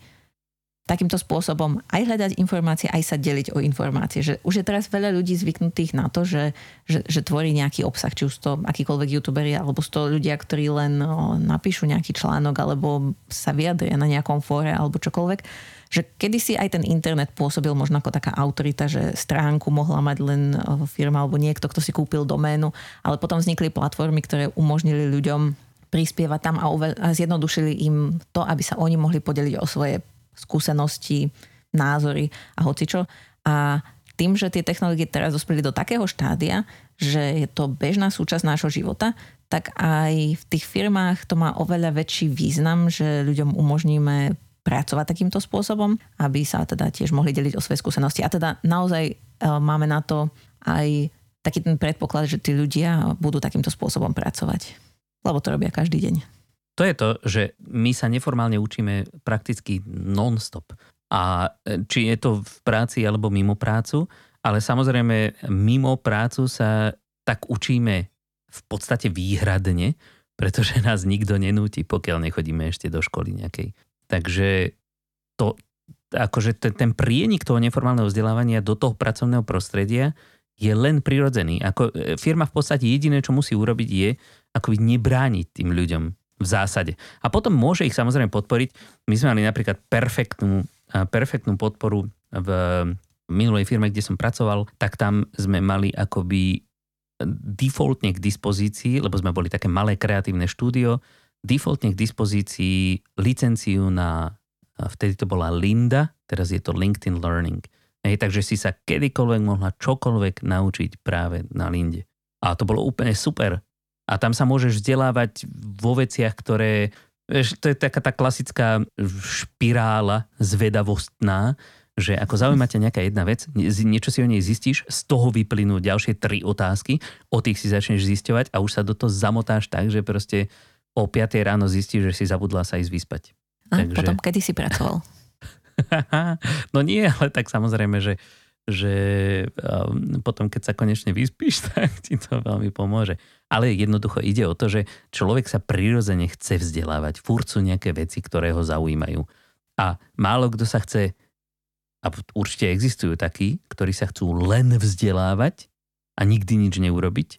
takýmto spôsobom aj hľadať informácie, aj sa deliť o informácie. Že už je teraz veľa ľudí zvyknutých na to, že, že, že tvorí nejaký obsah, či už to akýkoľvek youtuberi, alebo to ľudia, ktorí len no, napíšu nejaký článok, alebo sa vyjadria na nejakom fóre, alebo čokoľvek. Že kedysi aj ten internet pôsobil možno ako taká autorita, že stránku mohla mať len firma alebo niekto, kto si kúpil doménu, ale potom vznikli platformy, ktoré umožnili ľuďom prispievať tam a, uve- a zjednodušili im to, aby sa oni mohli podeliť o svoje skúsenosti, názory a hocičo. A tým, že tie technológie teraz dospeli do takého štádia, že je to bežná súčasť nášho života, tak aj v tých firmách to má oveľa väčší význam, že ľuďom umožníme pracovať takýmto spôsobom, aby sa teda tiež mohli deliť o svoje skúsenosti. A teda naozaj e, máme na to aj taký ten predpoklad, že tí ľudia budú takýmto spôsobom pracovať. Lebo to robia každý deň. To je to, že my sa neformálne učíme prakticky non-stop. A e, či je to v práci alebo mimo prácu, ale samozrejme mimo prácu sa tak učíme v podstate výhradne, pretože nás nikto nenúti, pokiaľ nechodíme ešte do školy nejakej. Takže to, akože ten, ten prienik toho neformálneho vzdelávania do toho pracovného prostredia je len prirodzený. Ako e, firma v podstate jediné, čo musí urobiť je akoby nebrániť tým ľuďom v zásade. A potom môže ich samozrejme podporiť. My sme mali napríklad perfektnú, perfektnú podporu v minulej firme, kde som pracoval, tak tam sme mali akoby defaultne k dispozícii, lebo sme boli také malé kreatívne štúdio, defaultne k dispozícii licenciu na, vtedy to bola Linda, teraz je to LinkedIn Learning. Hej, takže si sa kedykoľvek mohla čokoľvek naučiť práve na Linde. A to bolo úplne super, a tam sa môžeš vzdelávať vo veciach, ktoré... To je taká tá klasická špirála zvedavostná, že ako zaujíma ťa nejaká jedna vec, niečo si o nej zistíš, z toho vyplynú ďalšie tri otázky, o tých si začneš zisťovať a už sa do toho zamotáš tak, že proste o 5 ráno zistíš, že si zabudla sa ísť vyspať. A Takže... potom kedy si pracoval? no nie, ale tak samozrejme, že že um, potom, keď sa konečne vyspíš, tak ti to veľmi pomôže. Ale jednoducho ide o to, že človek sa prirodzene chce vzdelávať. Fúr sú nejaké veci, ktoré ho zaujímajú. A málo kto sa chce, a určite existujú takí, ktorí sa chcú len vzdelávať a nikdy nič neurobiť,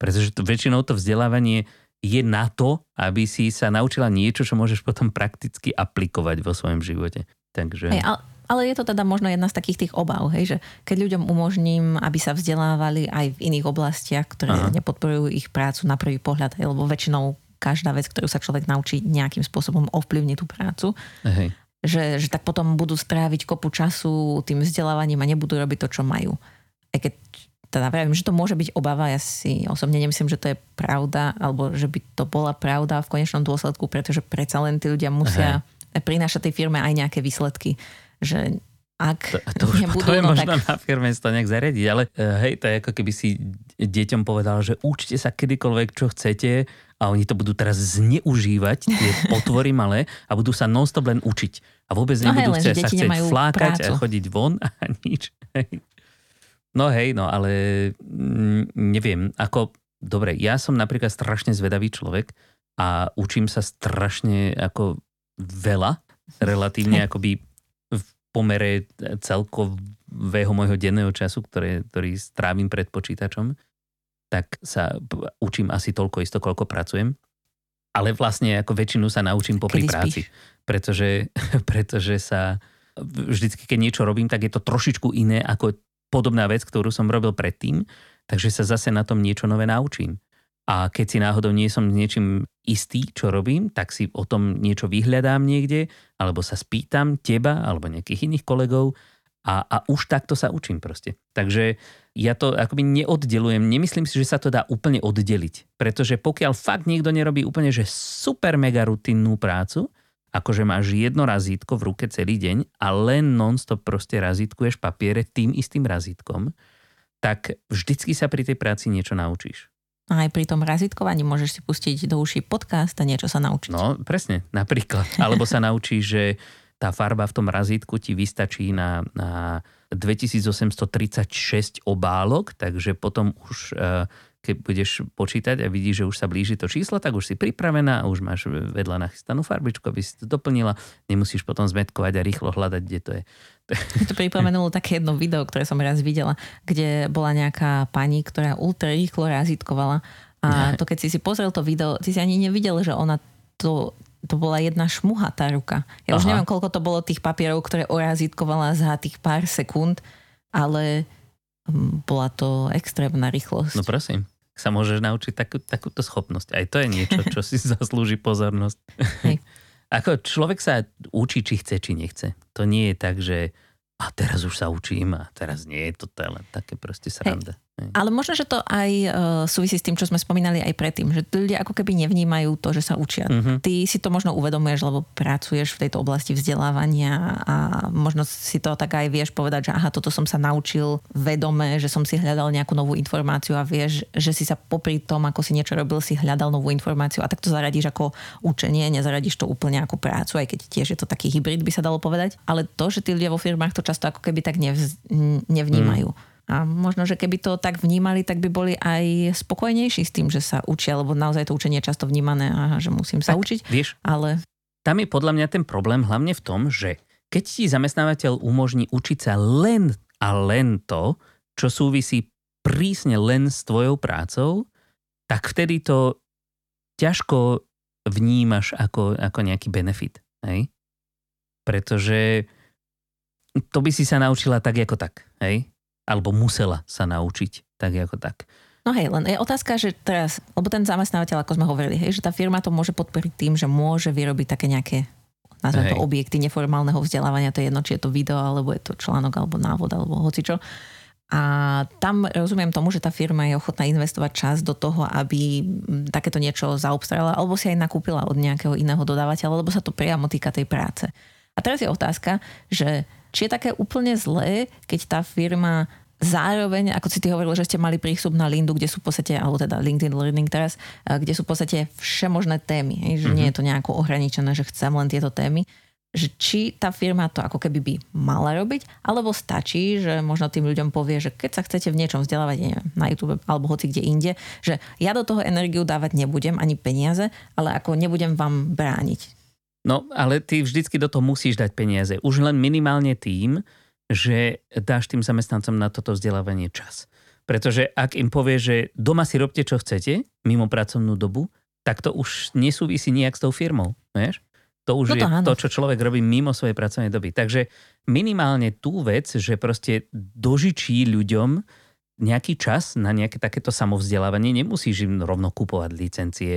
pretože to, väčšinou to vzdelávanie je na to, aby si sa naučila niečo, čo môžeš potom prakticky aplikovať vo svojom živote. Takže... Hey, ale je to teda možno jedna z takých tých obav, hej, že keď ľuďom umožním, aby sa vzdelávali aj v iných oblastiach, ktoré Aha. nepodporujú ich prácu na prvý pohľad, hej, lebo väčšinou každá vec, ktorú sa človek naučí nejakým spôsobom ovplyvní tú prácu. Hej. Že, že tak potom budú stráviť kopu času tým vzdelávaním a nebudú robiť to, čo majú. Aj keď teda vravím, že to môže byť obava, ja si osobne nemyslím, že to je pravda, alebo že by to bola pravda v konečnom dôsledku, pretože predsa len tí ľudia musia Aha. prinášať tej firme aj nejaké výsledky. Že ak to, to, už, nebudú, to je no, možno tak... na firme to nejak zariadiť, ale uh, hej, to je ako keby si deťom povedal, že učte sa kedykoľvek, čo chcete a oni to budú teraz zneužívať, tie otvory malé a budú sa non-stop len učiť. A vôbec no nebudú hej, sa chcieť flákať prácu. a chodiť von a nič. Hej. No hej, no ale mm, neviem, ako, dobre, ja som napríklad strašne zvedavý človek a učím sa strašne ako veľa, relatívne akoby pomere celkového môjho denného času, ktoré, ktorý strávim pred počítačom, tak sa učím asi toľko isto, koľko pracujem. Ale vlastne ako väčšinu sa naučím popri Kedy práci. Pretože, pretože sa vždycky, keď niečo robím, tak je to trošičku iné ako podobná vec, ktorú som robil predtým, takže sa zase na tom niečo nové naučím. A keď si náhodou nie som niečím istý, čo robím, tak si o tom niečo vyhľadám niekde, alebo sa spýtam teba, alebo nejakých iných kolegov a, a už takto sa učím proste. Takže ja to akoby neoddelujem. Nemyslím si, že sa to dá úplne oddeliť. Pretože pokiaľ fakt niekto nerobí úplne že super mega rutinnú prácu, akože máš jedno razítko v ruke celý deň a len non-stop proste razítkuješ papiere tým istým razítkom, tak vždycky sa pri tej práci niečo naučíš. A aj pri tom razítkovaní môžeš si pustiť do uší podcast a niečo sa naučiť. No, presne, napríklad. Alebo sa naučíš, že tá farba v tom razítku ti vystačí na, na 2836 obálok, takže potom už uh, keď budeš počítať a vidíš, že už sa blíži to číslo, tak už si pripravená a už máš vedľa nachystanú farbičku, aby si to doplnila. Nemusíš potom zmetkovať a rýchlo hľadať, kde to je. Mi to pripomenulo také jedno video, ktoré som raz videla, kde bola nejaká pani, ktorá ultra rýchlo razítkovala. A to keď si si pozrel to video, ty si ani nevidel, že ona to, to bola jedna šmuhatá ruka. Ja Aha. už neviem, koľko to bolo tých papierov, ktoré orazítkovala za tých pár sekúnd, ale mm, bola to extrémna rýchlosť. No prosím sa môžeš naučiť takú, takúto schopnosť. Aj to je niečo, čo si zaslúži pozornosť. Hej. Ako človek sa učí, či chce, či nechce. To nie je tak, že a teraz už sa učím a teraz nie je to len také proste sranda. Hej. Ale možno, že to aj uh, súvisí s tým, čo sme spomínali aj predtým, že ľudia ako keby nevnímajú to, že sa učia. Uh-huh. Ty si to možno uvedomuješ, lebo pracuješ v tejto oblasti vzdelávania a možno si to tak aj vieš povedať, že aha, toto som sa naučil vedome, že som si hľadal nejakú novú informáciu a vieš, že si sa popri tom, ako si niečo robil, si hľadal novú informáciu a tak to zaradíš ako učenie, nezaradíš to úplne ako prácu, aj keď tiež je to taký hybrid, by sa dalo povedať. Ale to, že tí ľudia vo firmách to často ako keby tak nevz, nevnímajú. Uh-huh. A možno, že keby to tak vnímali, tak by boli aj spokojnejší s tým, že sa učia, lebo naozaj to učenie je často vnímané, aha, že musím sa tak, učiť. Vieš, ale... Tam je podľa mňa ten problém hlavne v tom, že keď ti zamestnávateľ umožní učiť sa len a len to, čo súvisí prísne len s tvojou prácou, tak vtedy to ťažko vnímaš ako, ako nejaký benefit. Hej? Pretože to by si sa naučila tak ako tak. Hej? Alebo musela sa naučiť, tak ako tak. No hej, len je otázka, že teraz, lebo ten zamestnávateľ, ako sme hovorili, hej, že tá firma to môže podporiť tým, že môže vyrobiť také nejaké nazvem to objekty neformálneho vzdelávania, to je jedno, či je to video, alebo je to článok, alebo návod, alebo hocičo. A tam rozumiem tomu, že tá firma je ochotná investovať čas do toho, aby takéto niečo zaobstarala, alebo si aj nakúpila od nejakého iného dodávateľa, lebo sa to priamo týka tej práce. A teraz je otázka, že či je také úplne zlé, keď tá firma zároveň, ako si ty hovoril, že ste mali prístup na Lindu, kde sú v podstate, alebo teda LinkedIn Learning teraz, kde sú v podstate všemožné témy, že mm-hmm. nie je to nejako ohraničené, že chcem len tieto témy, že či tá firma to ako keby by mala robiť, alebo stačí, že možno tým ľuďom povie, že keď sa chcete v niečom vzdelávať, neviem, na YouTube alebo hoci kde inde, že ja do toho energiu dávať nebudem, ani peniaze, ale ako nebudem vám brániť. No, ale ty vždycky do toho musíš dať peniaze. Už len minimálne tým, že dáš tým zamestnancom na toto vzdelávanie čas. Pretože ak im povie, že doma si robte, čo chcete, mimo pracovnú dobu, tak to už nesúvisí nejak s tou firmou. Vieš? To už no to je áno. to, čo človek robí mimo svojej pracovnej doby. Takže minimálne tú vec, že proste dožičí ľuďom nejaký čas na nejaké takéto samovzdelávanie, nemusíš im rovno kupovať licencie,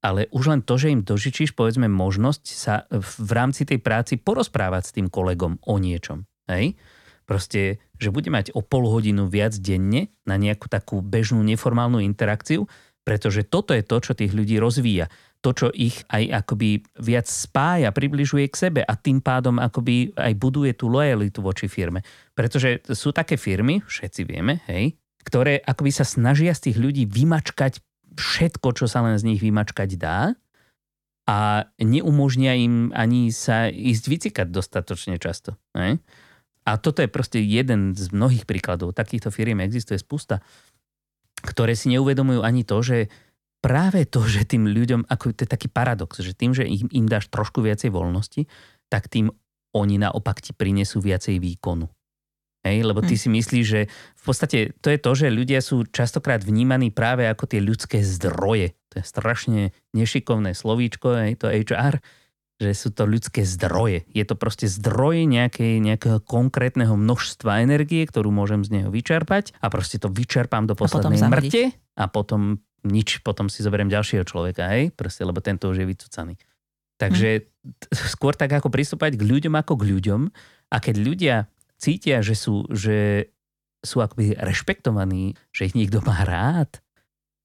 ale už len to, že im dožičíš, povedzme, možnosť sa v rámci tej práci porozprávať s tým kolegom o niečom. Hej? Proste, že bude mať o pol hodinu viac denne na nejakú takú bežnú neformálnu interakciu, pretože toto je to, čo tých ľudí rozvíja. To, čo ich aj akoby viac spája, približuje k sebe a tým pádom akoby aj buduje tú lojalitu voči firme. Pretože sú také firmy, všetci vieme, hej, ktoré akoby sa snažia z tých ľudí vymačkať všetko, čo sa len z nich vymačkať dá a neumožnia im ani sa ísť vycikať dostatočne často. Hej? A toto je proste jeden z mnohých príkladov. Takýchto firiem existuje spústa, ktoré si neuvedomujú ani to, že práve to, že tým ľuďom, ako to je taký paradox, že tým, že im, im dáš trošku viacej voľnosti, tak tým oni naopak ti prinesú viacej výkonu. Hej, lebo ty hm. si myslíš, že v podstate to je to, že ľudia sú častokrát vnímaní práve ako tie ľudské zdroje. To je strašne nešikovné slovíčko, hej, to HR, že sú to ľudské zdroje. Je to proste zdroj nejakej, nejakého konkrétneho množstva energie, ktorú môžem z neho vyčerpať a proste to vyčerpám do poslednej a mŕte a potom nič, potom si zoberiem ďalšieho človeka, hej, proste, lebo tento už je vycúcaný. Takže hm. skôr tak ako pristúpať k ľuďom ako k ľuďom a keď ľudia cítia, že sú, že sú akoby rešpektovaní, že ich niekto má rád,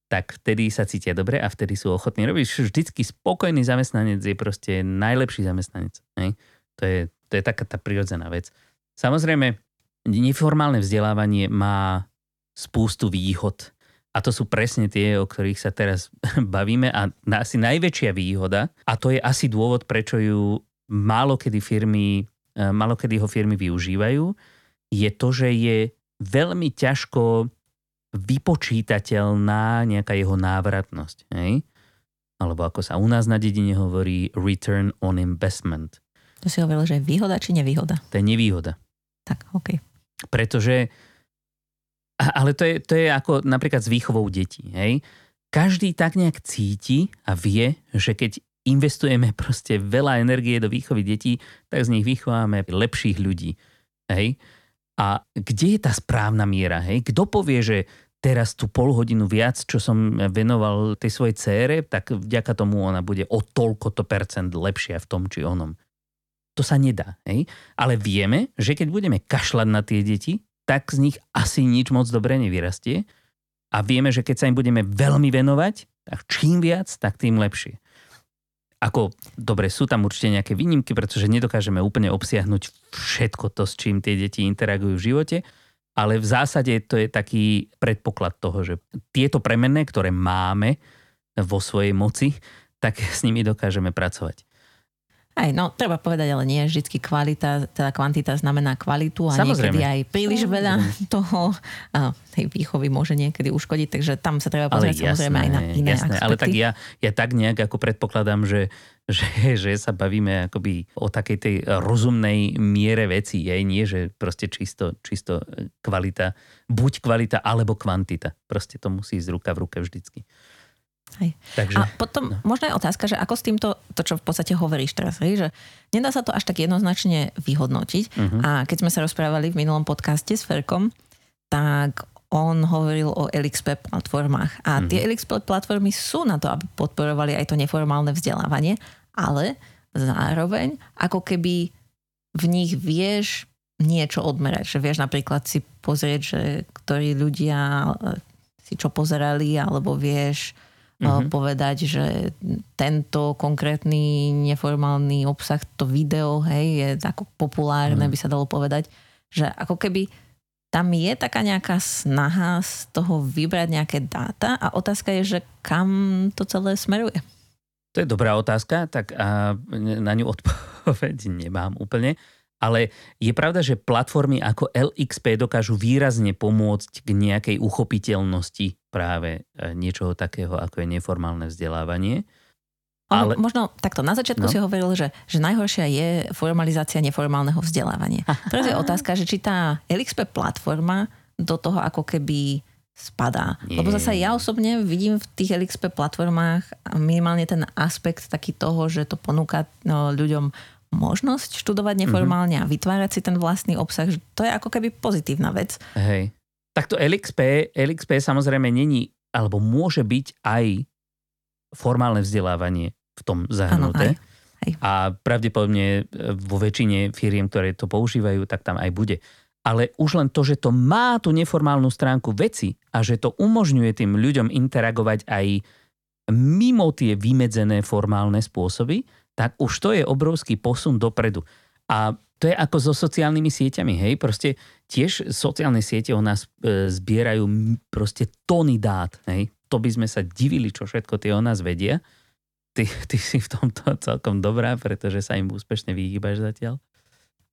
tak vtedy sa cítia dobre a vtedy sú ochotní robiť. Vždycky spokojný zamestnanec je proste najlepší zamestnanec. Hej? To, je, to je taká tá prirodzená vec. Samozrejme, neformálne vzdelávanie má spústu výhod. A to sú presne tie, o ktorých sa teraz bavíme. A asi najväčšia výhoda, a to je asi dôvod, prečo ju málo kedy firmy, e, málo kedy ho firmy využívajú, je to, že je veľmi ťažko vypočítateľná nejaká jeho návratnosť. Hej? Alebo ako sa u nás na dedine hovorí return on investment. To si hovoril, že je výhoda či nevýhoda? To je nevýhoda. Tak, OK. Pretože, ale to je, to je ako napríklad s výchovou detí. Hej? Každý tak nejak cíti a vie, že keď investujeme proste veľa energie do výchovy detí, tak z nich vychováme lepších ľudí. Hej? A kde je tá správna miera? Hej? Kto povie, že teraz tú pol hodinu viac, čo som venoval tej svojej cére, tak vďaka tomu ona bude o toľko to percent lepšia v tom či onom. To sa nedá. Hej? Ale vieme, že keď budeme kašľať na tie deti, tak z nich asi nič moc dobre nevyrastie. A vieme, že keď sa im budeme veľmi venovať, tak čím viac, tak tým lepšie. Ako, dobre, sú tam určite nejaké výnimky, pretože nedokážeme úplne obsiahnuť všetko to, s čím tie deti interagujú v živote, ale v zásade to je taký predpoklad toho, že tieto premenné, ktoré máme vo svojej moci, tak s nimi dokážeme pracovať. Aj, no, treba povedať, ale nie vždy kvalita, teda kvantita znamená kvalitu a Samozrejme. niekedy aj príliš veľa toho a tej výchovy môže niekedy uškodiť, takže tam sa treba pozrieť ale samozrejme aj na iné jasné, aspekty. Ale tak ja, ja tak nejak ako predpokladám, že, že, že sa bavíme akoby o takej tej rozumnej miere veci, aj nie, že proste čisto, čisto kvalita, buď kvalita alebo kvantita. Proste to musí ísť ruka v ruke vždycky. Hej. Takže, a potom no. možno je otázka, že ako s týmto, to čo v podstate hovoríš teraz, hej, že nedá sa to až tak jednoznačne vyhodnotiť. Uh-huh. A keď sme sa rozprávali v minulom podcaste s Ferkom, tak on hovoril o LXP platformách. A uh-huh. tie LXP platformy sú na to, aby podporovali aj to neformálne vzdelávanie, ale zároveň ako keby v nich vieš niečo odmerať. Že vieš napríklad si pozrieť, že ktorí ľudia si čo pozerali, alebo vieš mm-hmm. povedať, že tento konkrétny neformálny obsah, to video, hej, je ako populárne, mm. by sa dalo povedať, že ako keby tam je taká nejaká snaha z toho vybrať nejaké dáta a otázka je, že kam to celé smeruje. To je dobrá otázka, tak a na ňu odpoveď nemám úplne. Ale je pravda, že platformy ako LXP dokážu výrazne pomôcť k nejakej uchopiteľnosti práve e, niečoho takého, ako je neformálne vzdelávanie. Ale... Možno takto, na začiatku no. si hovoril, že, že najhoršia je formalizácia neformálneho vzdelávania. Teraz je otázka, že či tá LXP platforma do toho ako keby spadá. Nie. Lebo zase ja osobne vidím v tých LXP platformách minimálne ten aspekt taký toho, že to ponúka no, ľuďom možnosť študovať neformálne mm-hmm. a vytvárať si ten vlastný obsah. To je ako keby pozitívna vec. Hej. Takto LXP, LXP samozrejme není, alebo môže byť aj formálne vzdelávanie v tom zahrnuté. Ano, aj. A pravdepodobne e, vo väčšine firiem, ktoré to používajú, tak tam aj bude. Ale už len to, že to má tú neformálnu stránku veci a že to umožňuje tým ľuďom interagovať aj mimo tie vymedzené formálne spôsoby, tak už to je obrovský posun dopredu. A to je ako so sociálnymi sieťami, hej, proste tiež sociálne siete o nás e, zbierajú proste tony dát, hej. To by sme sa divili, čo všetko tie o nás vedia ty, ty si v tomto celkom dobrá, pretože sa im úspešne vyhýbaš zatiaľ.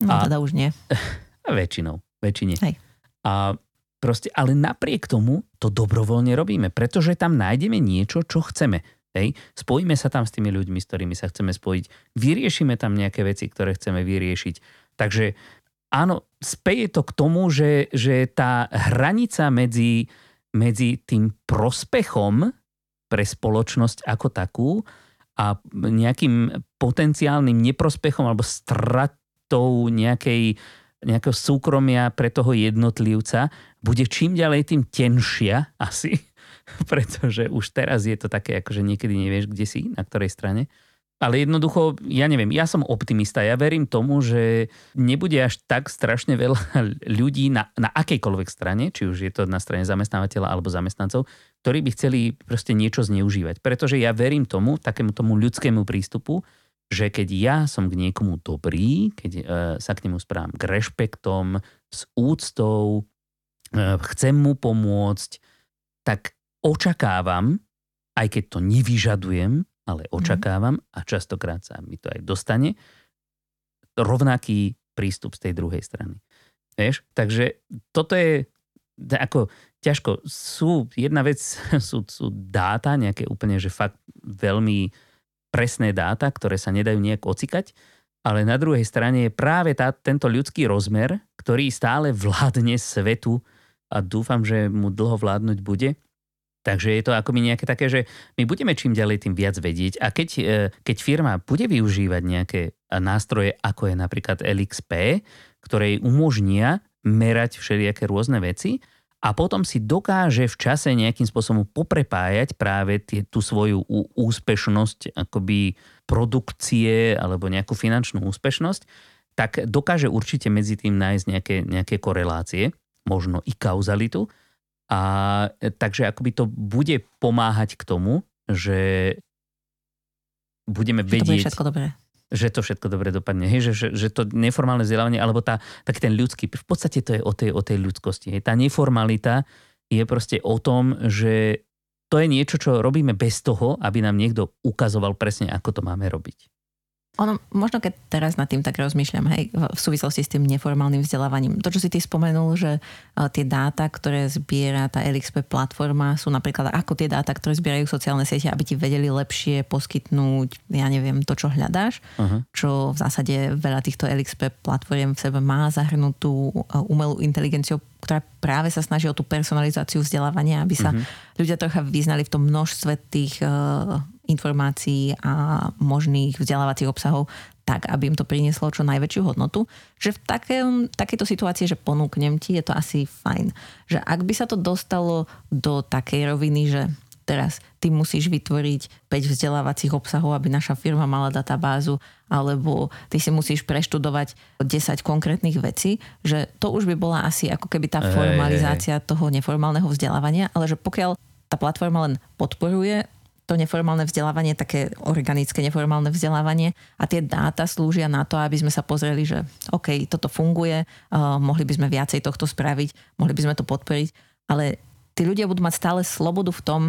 No a, teda už nie. Väčšinou, väčšine. Hej. A proste, ale napriek tomu to dobrovoľne robíme, pretože tam nájdeme niečo, čo chceme. Hej? Spojíme sa tam s tými ľuďmi, s ktorými sa chceme spojiť. Vyriešime tam nejaké veci, ktoré chceme vyriešiť. Takže áno, speje to k tomu, že, že tá hranica medzi, medzi tým prospechom pre spoločnosť ako takú a nejakým potenciálnym neprospechom alebo stratou nejakej, nejakého súkromia pre toho jednotlivca bude čím ďalej tým tenšia asi, pretože už teraz je to také, akože niekedy nevieš, kde si, na ktorej strane. Ale jednoducho, ja neviem, ja som optimista. Ja verím tomu, že nebude až tak strašne veľa ľudí na, na akejkoľvek strane, či už je to na strane zamestnávateľa alebo zamestnancov, ktorí by chceli proste niečo zneužívať. Pretože ja verím tomu, takému tomu ľudskému prístupu, že keď ja som k niekomu dobrý, keď e, sa k nemu správam k rešpektom, s úctou, e, chcem mu pomôcť, tak očakávam, aj keď to nevyžadujem, ale mhm. očakávam a častokrát sa mi to aj dostane, rovnaký prístup z tej druhej strany. Vieš? Takže toto je ako ťažko. Sú, jedna vec sú, sú dáta, nejaké úplne, že fakt veľmi presné dáta, ktoré sa nedajú nejak ocikať, ale na druhej strane je práve tá, tento ľudský rozmer, ktorý stále vládne svetu a dúfam, že mu dlho vládnuť bude. Takže je to ako mi nejaké také, že my budeme čím ďalej tým viac vedieť a keď, e, keď firma bude využívať nejaké nástroje, ako je napríklad LXP, ktoré umožnia merať všelijaké rôzne veci a potom si dokáže v čase nejakým spôsobom poprepájať práve tie, tú svoju úspešnosť akoby produkcie alebo nejakú finančnú úspešnosť, tak dokáže určite medzi tým nájsť nejaké, nejaké korelácie, možno i kauzalitu. A takže akoby to bude pomáhať k tomu, že budeme vedieť... To bude všetko dobré že to všetko dobre dopadne. Hej, že, že, že to neformálne vzdelávanie, alebo tá, taký ten ľudský, v podstate to je o tej, o tej ľudskosti. Hej. Tá neformalita je proste o tom, že to je niečo, čo robíme bez toho, aby nám niekto ukazoval presne, ako to máme robiť. Ono, možno keď teraz nad tým tak rozmýšľam, hej, v súvislosti s tým neformálnym vzdelávaním. To, čo si ty spomenul, že tie dáta, ktoré zbiera tá LXP platforma, sú napríklad ako tie dáta, ktoré zbierajú sociálne siete, aby ti vedeli lepšie poskytnúť, ja neviem, to, čo hľadáš, uh-huh. čo v zásade veľa týchto LXP platform v sebe má zahrnutú umelú inteligenciu, ktorá práve sa snaží o tú personalizáciu vzdelávania, aby sa uh-huh. ľudia trocha vyznali v tom množstve tých uh, informácií a možných vzdelávacích obsahov tak, aby im to prinieslo čo najväčšiu hodnotu. Že v takém, takejto situácii, že ponúknem ti, je to asi fajn. Že ak by sa to dostalo do takej roviny, že teraz ty musíš vytvoriť 5 vzdelávacích obsahov, aby naša firma mala databázu, alebo ty si musíš preštudovať 10 konkrétnych vecí, že to už by bola asi ako keby tá formalizácia toho neformálneho vzdelávania, ale že pokiaľ tá platforma len podporuje to neformálne vzdelávanie, také organické neformálne vzdelávanie a tie dáta slúžia na to, aby sme sa pozreli, že OK, toto funguje, uh, mohli by sme viacej tohto spraviť, mohli by sme to podporiť, ale tí ľudia budú mať stále slobodu v tom,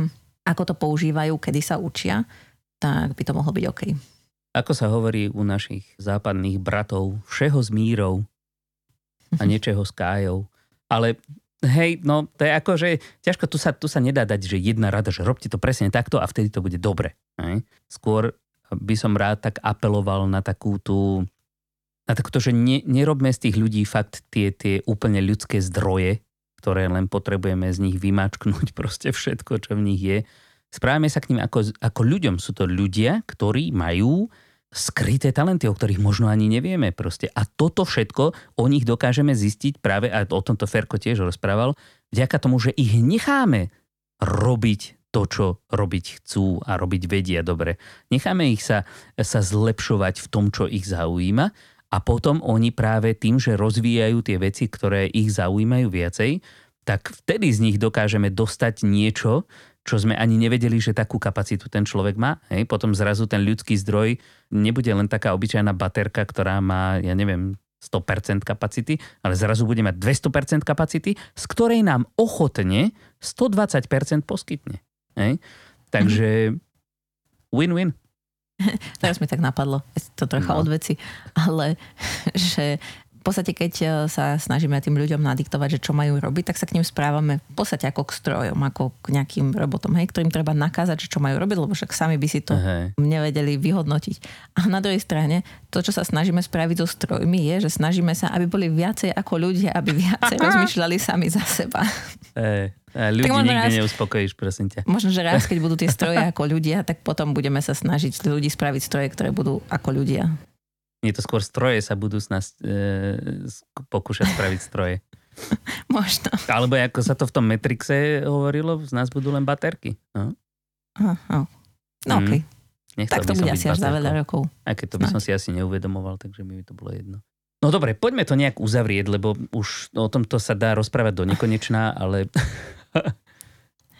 ako to používajú, kedy sa učia, tak by to mohlo byť OK. Ako sa hovorí u našich západných bratov, všeho s mírou a niečeho s kájou. Ale Hej, no to je ako, že ťažko, tu sa, tu sa nedá dať, že jedna rada, že robte to presne takto a vtedy to bude dobre. Hej. Skôr by som rád tak apeloval na takú tú, na takúto, že ne, nerobme z tých ľudí fakt tie, tie úplne ľudské zdroje, ktoré len potrebujeme z nich vymačknúť proste všetko, čo v nich je. Správame sa k ním ako, ako ľuďom. Sú to ľudia, ktorí majú skryté talenty, o ktorých možno ani nevieme proste. A toto všetko o nich dokážeme zistiť práve, a o tomto Ferko tiež rozprával, vďaka tomu, že ich necháme robiť to, čo robiť chcú a robiť vedia dobre. Necháme ich sa, sa zlepšovať v tom, čo ich zaujíma a potom oni práve tým, že rozvíjajú tie veci, ktoré ich zaujímajú viacej, tak vtedy z nich dokážeme dostať niečo, čo sme ani nevedeli, že takú kapacitu ten človek má. Hej? Potom zrazu ten ľudský zdroj nebude len taká obyčajná baterka, ktorá má, ja neviem, 100% kapacity, ale zrazu bude mať 200% kapacity, z ktorej nám ochotne 120% poskytne. Hej? Takže win-win. Teraz mi tak napadlo, to trocha no. od veci, ale že podstate, keď e, sa snažíme tým ľuďom nadiktovať, že čo majú robiť, tak sa k ním správame v podstate ako k strojom, ako k nejakým robotom, hej, ktorým treba nakázať, že čo majú robiť, lebo však sami by si to hej. nevedeli vyhodnotiť. A na druhej strane, to, čo sa snažíme spraviť so strojmi, je, že snažíme sa, aby boli viacej ako ľudia, aby viacej rozmýšľali sami za seba. Hej. A ľudí tak nikdy raz, neuspokojíš, prosím ťa. Možno, že raz, keď budú tie stroje ako ľudia, tak potom budeme sa snažiť ľudí spraviť stroje, ktoré budú ako ľudia. Nie to skôr stroje sa budú nás e, pokúšať spraviť stroje. Možno. Alebo ako sa to v tom Matrixe hovorilo, z nás budú len baterky. No, uh, No mm. Okay. tak to bude asi až za veľa rokov. Aj keď to by som si asi neuvedomoval, takže mi to bolo jedno. No dobre, poďme to nejak uzavrieť, lebo už o tomto sa dá rozprávať do nekonečná, ale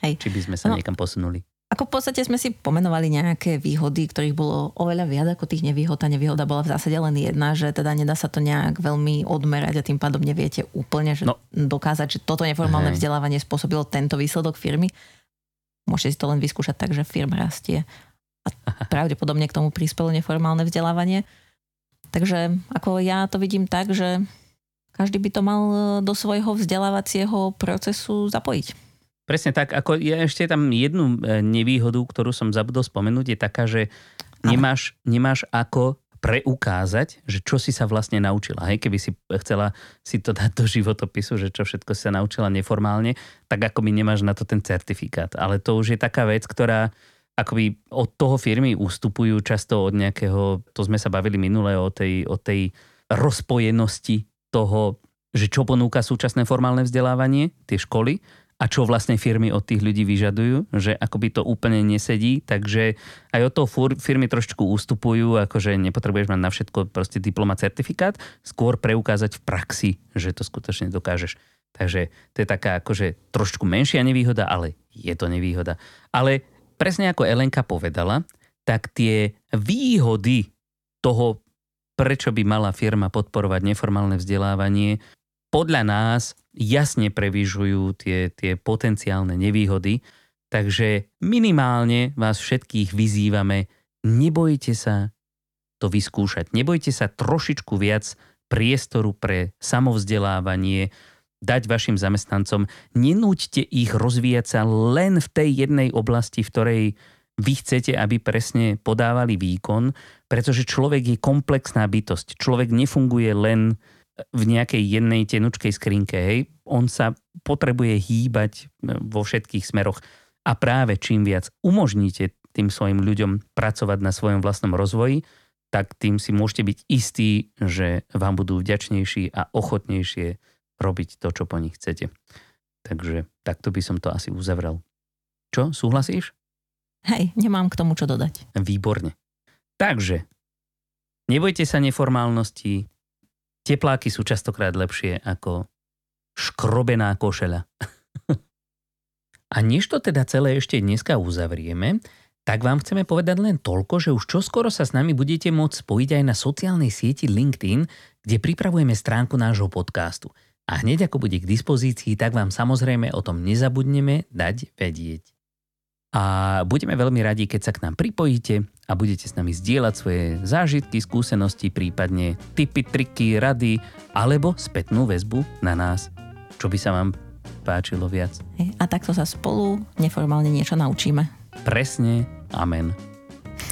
Hej. či by sme sa no, niekam posunuli. Ako v podstate sme si pomenovali nejaké výhody, ktorých bolo oveľa viac ako tých nevýhod. A nevýhoda bola v zásade len jedna, že teda nedá sa to nejak veľmi odmerať a tým pádom neviete úplne že no. dokázať, že toto neformálne Hej. vzdelávanie spôsobilo tento výsledok firmy. Môžete si to len vyskúšať tak, že firma rastie. A pravdepodobne k tomu prispelo neformálne vzdelávanie. Takže ako ja to vidím tak, že každý by to mal do svojho vzdelávacieho procesu zapojiť. Presne tak, ako ja ešte tam jednu e, nevýhodu, ktorú som zabudol spomenúť, je taká, že nemáš, nemáš ako preukázať, že čo si sa vlastne naučila. Hej, keby si chcela si to dať do životopisu, že čo všetko si sa naučila neformálne, tak ako by nemáš na to ten certifikát. Ale to už je taká vec, ktorá akoby od toho firmy ústupujú často od nejakého, to sme sa bavili minule o tej, o tej rozpojenosti toho, že čo ponúka súčasné formálne vzdelávanie, tie školy, a čo vlastne firmy od tých ľudí vyžadujú, že akoby to úplne nesedí, takže aj od toho firmy trošku ústupujú, akože nepotrebuješ mať na všetko proste diploma certifikát, skôr preukázať v praxi, že to skutočne dokážeš. Takže to je taká akože trošku menšia nevýhoda, ale je to nevýhoda. Ale presne ako Elenka povedala, tak tie výhody toho, prečo by mala firma podporovať neformálne vzdelávanie, podľa nás jasne prevyžujú tie, tie potenciálne nevýhody. Takže minimálne vás všetkých vyzývame, nebojte sa to vyskúšať. Nebojte sa trošičku viac priestoru pre samovzdelávanie, dať vašim zamestnancom. Nenúďte ich rozvíjať sa len v tej jednej oblasti, v ktorej vy chcete, aby presne podávali výkon, pretože človek je komplexná bytosť. Človek nefunguje len v nejakej jednej tenučkej skrinke. Hej. On sa potrebuje hýbať e, vo všetkých smeroch. A práve čím viac umožníte tým svojim ľuďom pracovať na svojom vlastnom rozvoji, tak tým si môžete byť istí, že vám budú vďačnejší a ochotnejšie robiť to, čo po nich chcete. Takže takto by som to asi uzavrel. Čo, súhlasíš? Hej, nemám k tomu čo dodať. Výborne. Takže, nebojte sa neformálnosti, Tepláky sú častokrát lepšie ako škrobená košeľa. A než to teda celé ešte dneska uzavrieme, tak vám chceme povedať len toľko, že už čoskoro sa s nami budete môcť spojiť aj na sociálnej sieti LinkedIn, kde pripravujeme stránku nášho podcastu. A hneď ako bude k dispozícii, tak vám samozrejme o tom nezabudneme dať vedieť a budeme veľmi radi, keď sa k nám pripojíte a budete s nami zdieľať svoje zážitky, skúsenosti, prípadne tipy, triky, rady alebo spätnú väzbu na nás, čo by sa vám páčilo viac. A takto sa spolu neformálne niečo naučíme. Presne, amen.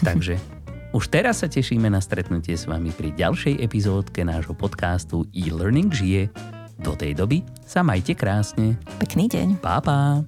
Takže už teraz sa tešíme na stretnutie s vami pri ďalšej epizódke nášho podcastu e-learning žije Do tej doby sa majte krásne. Pekný deň. Pa, pa.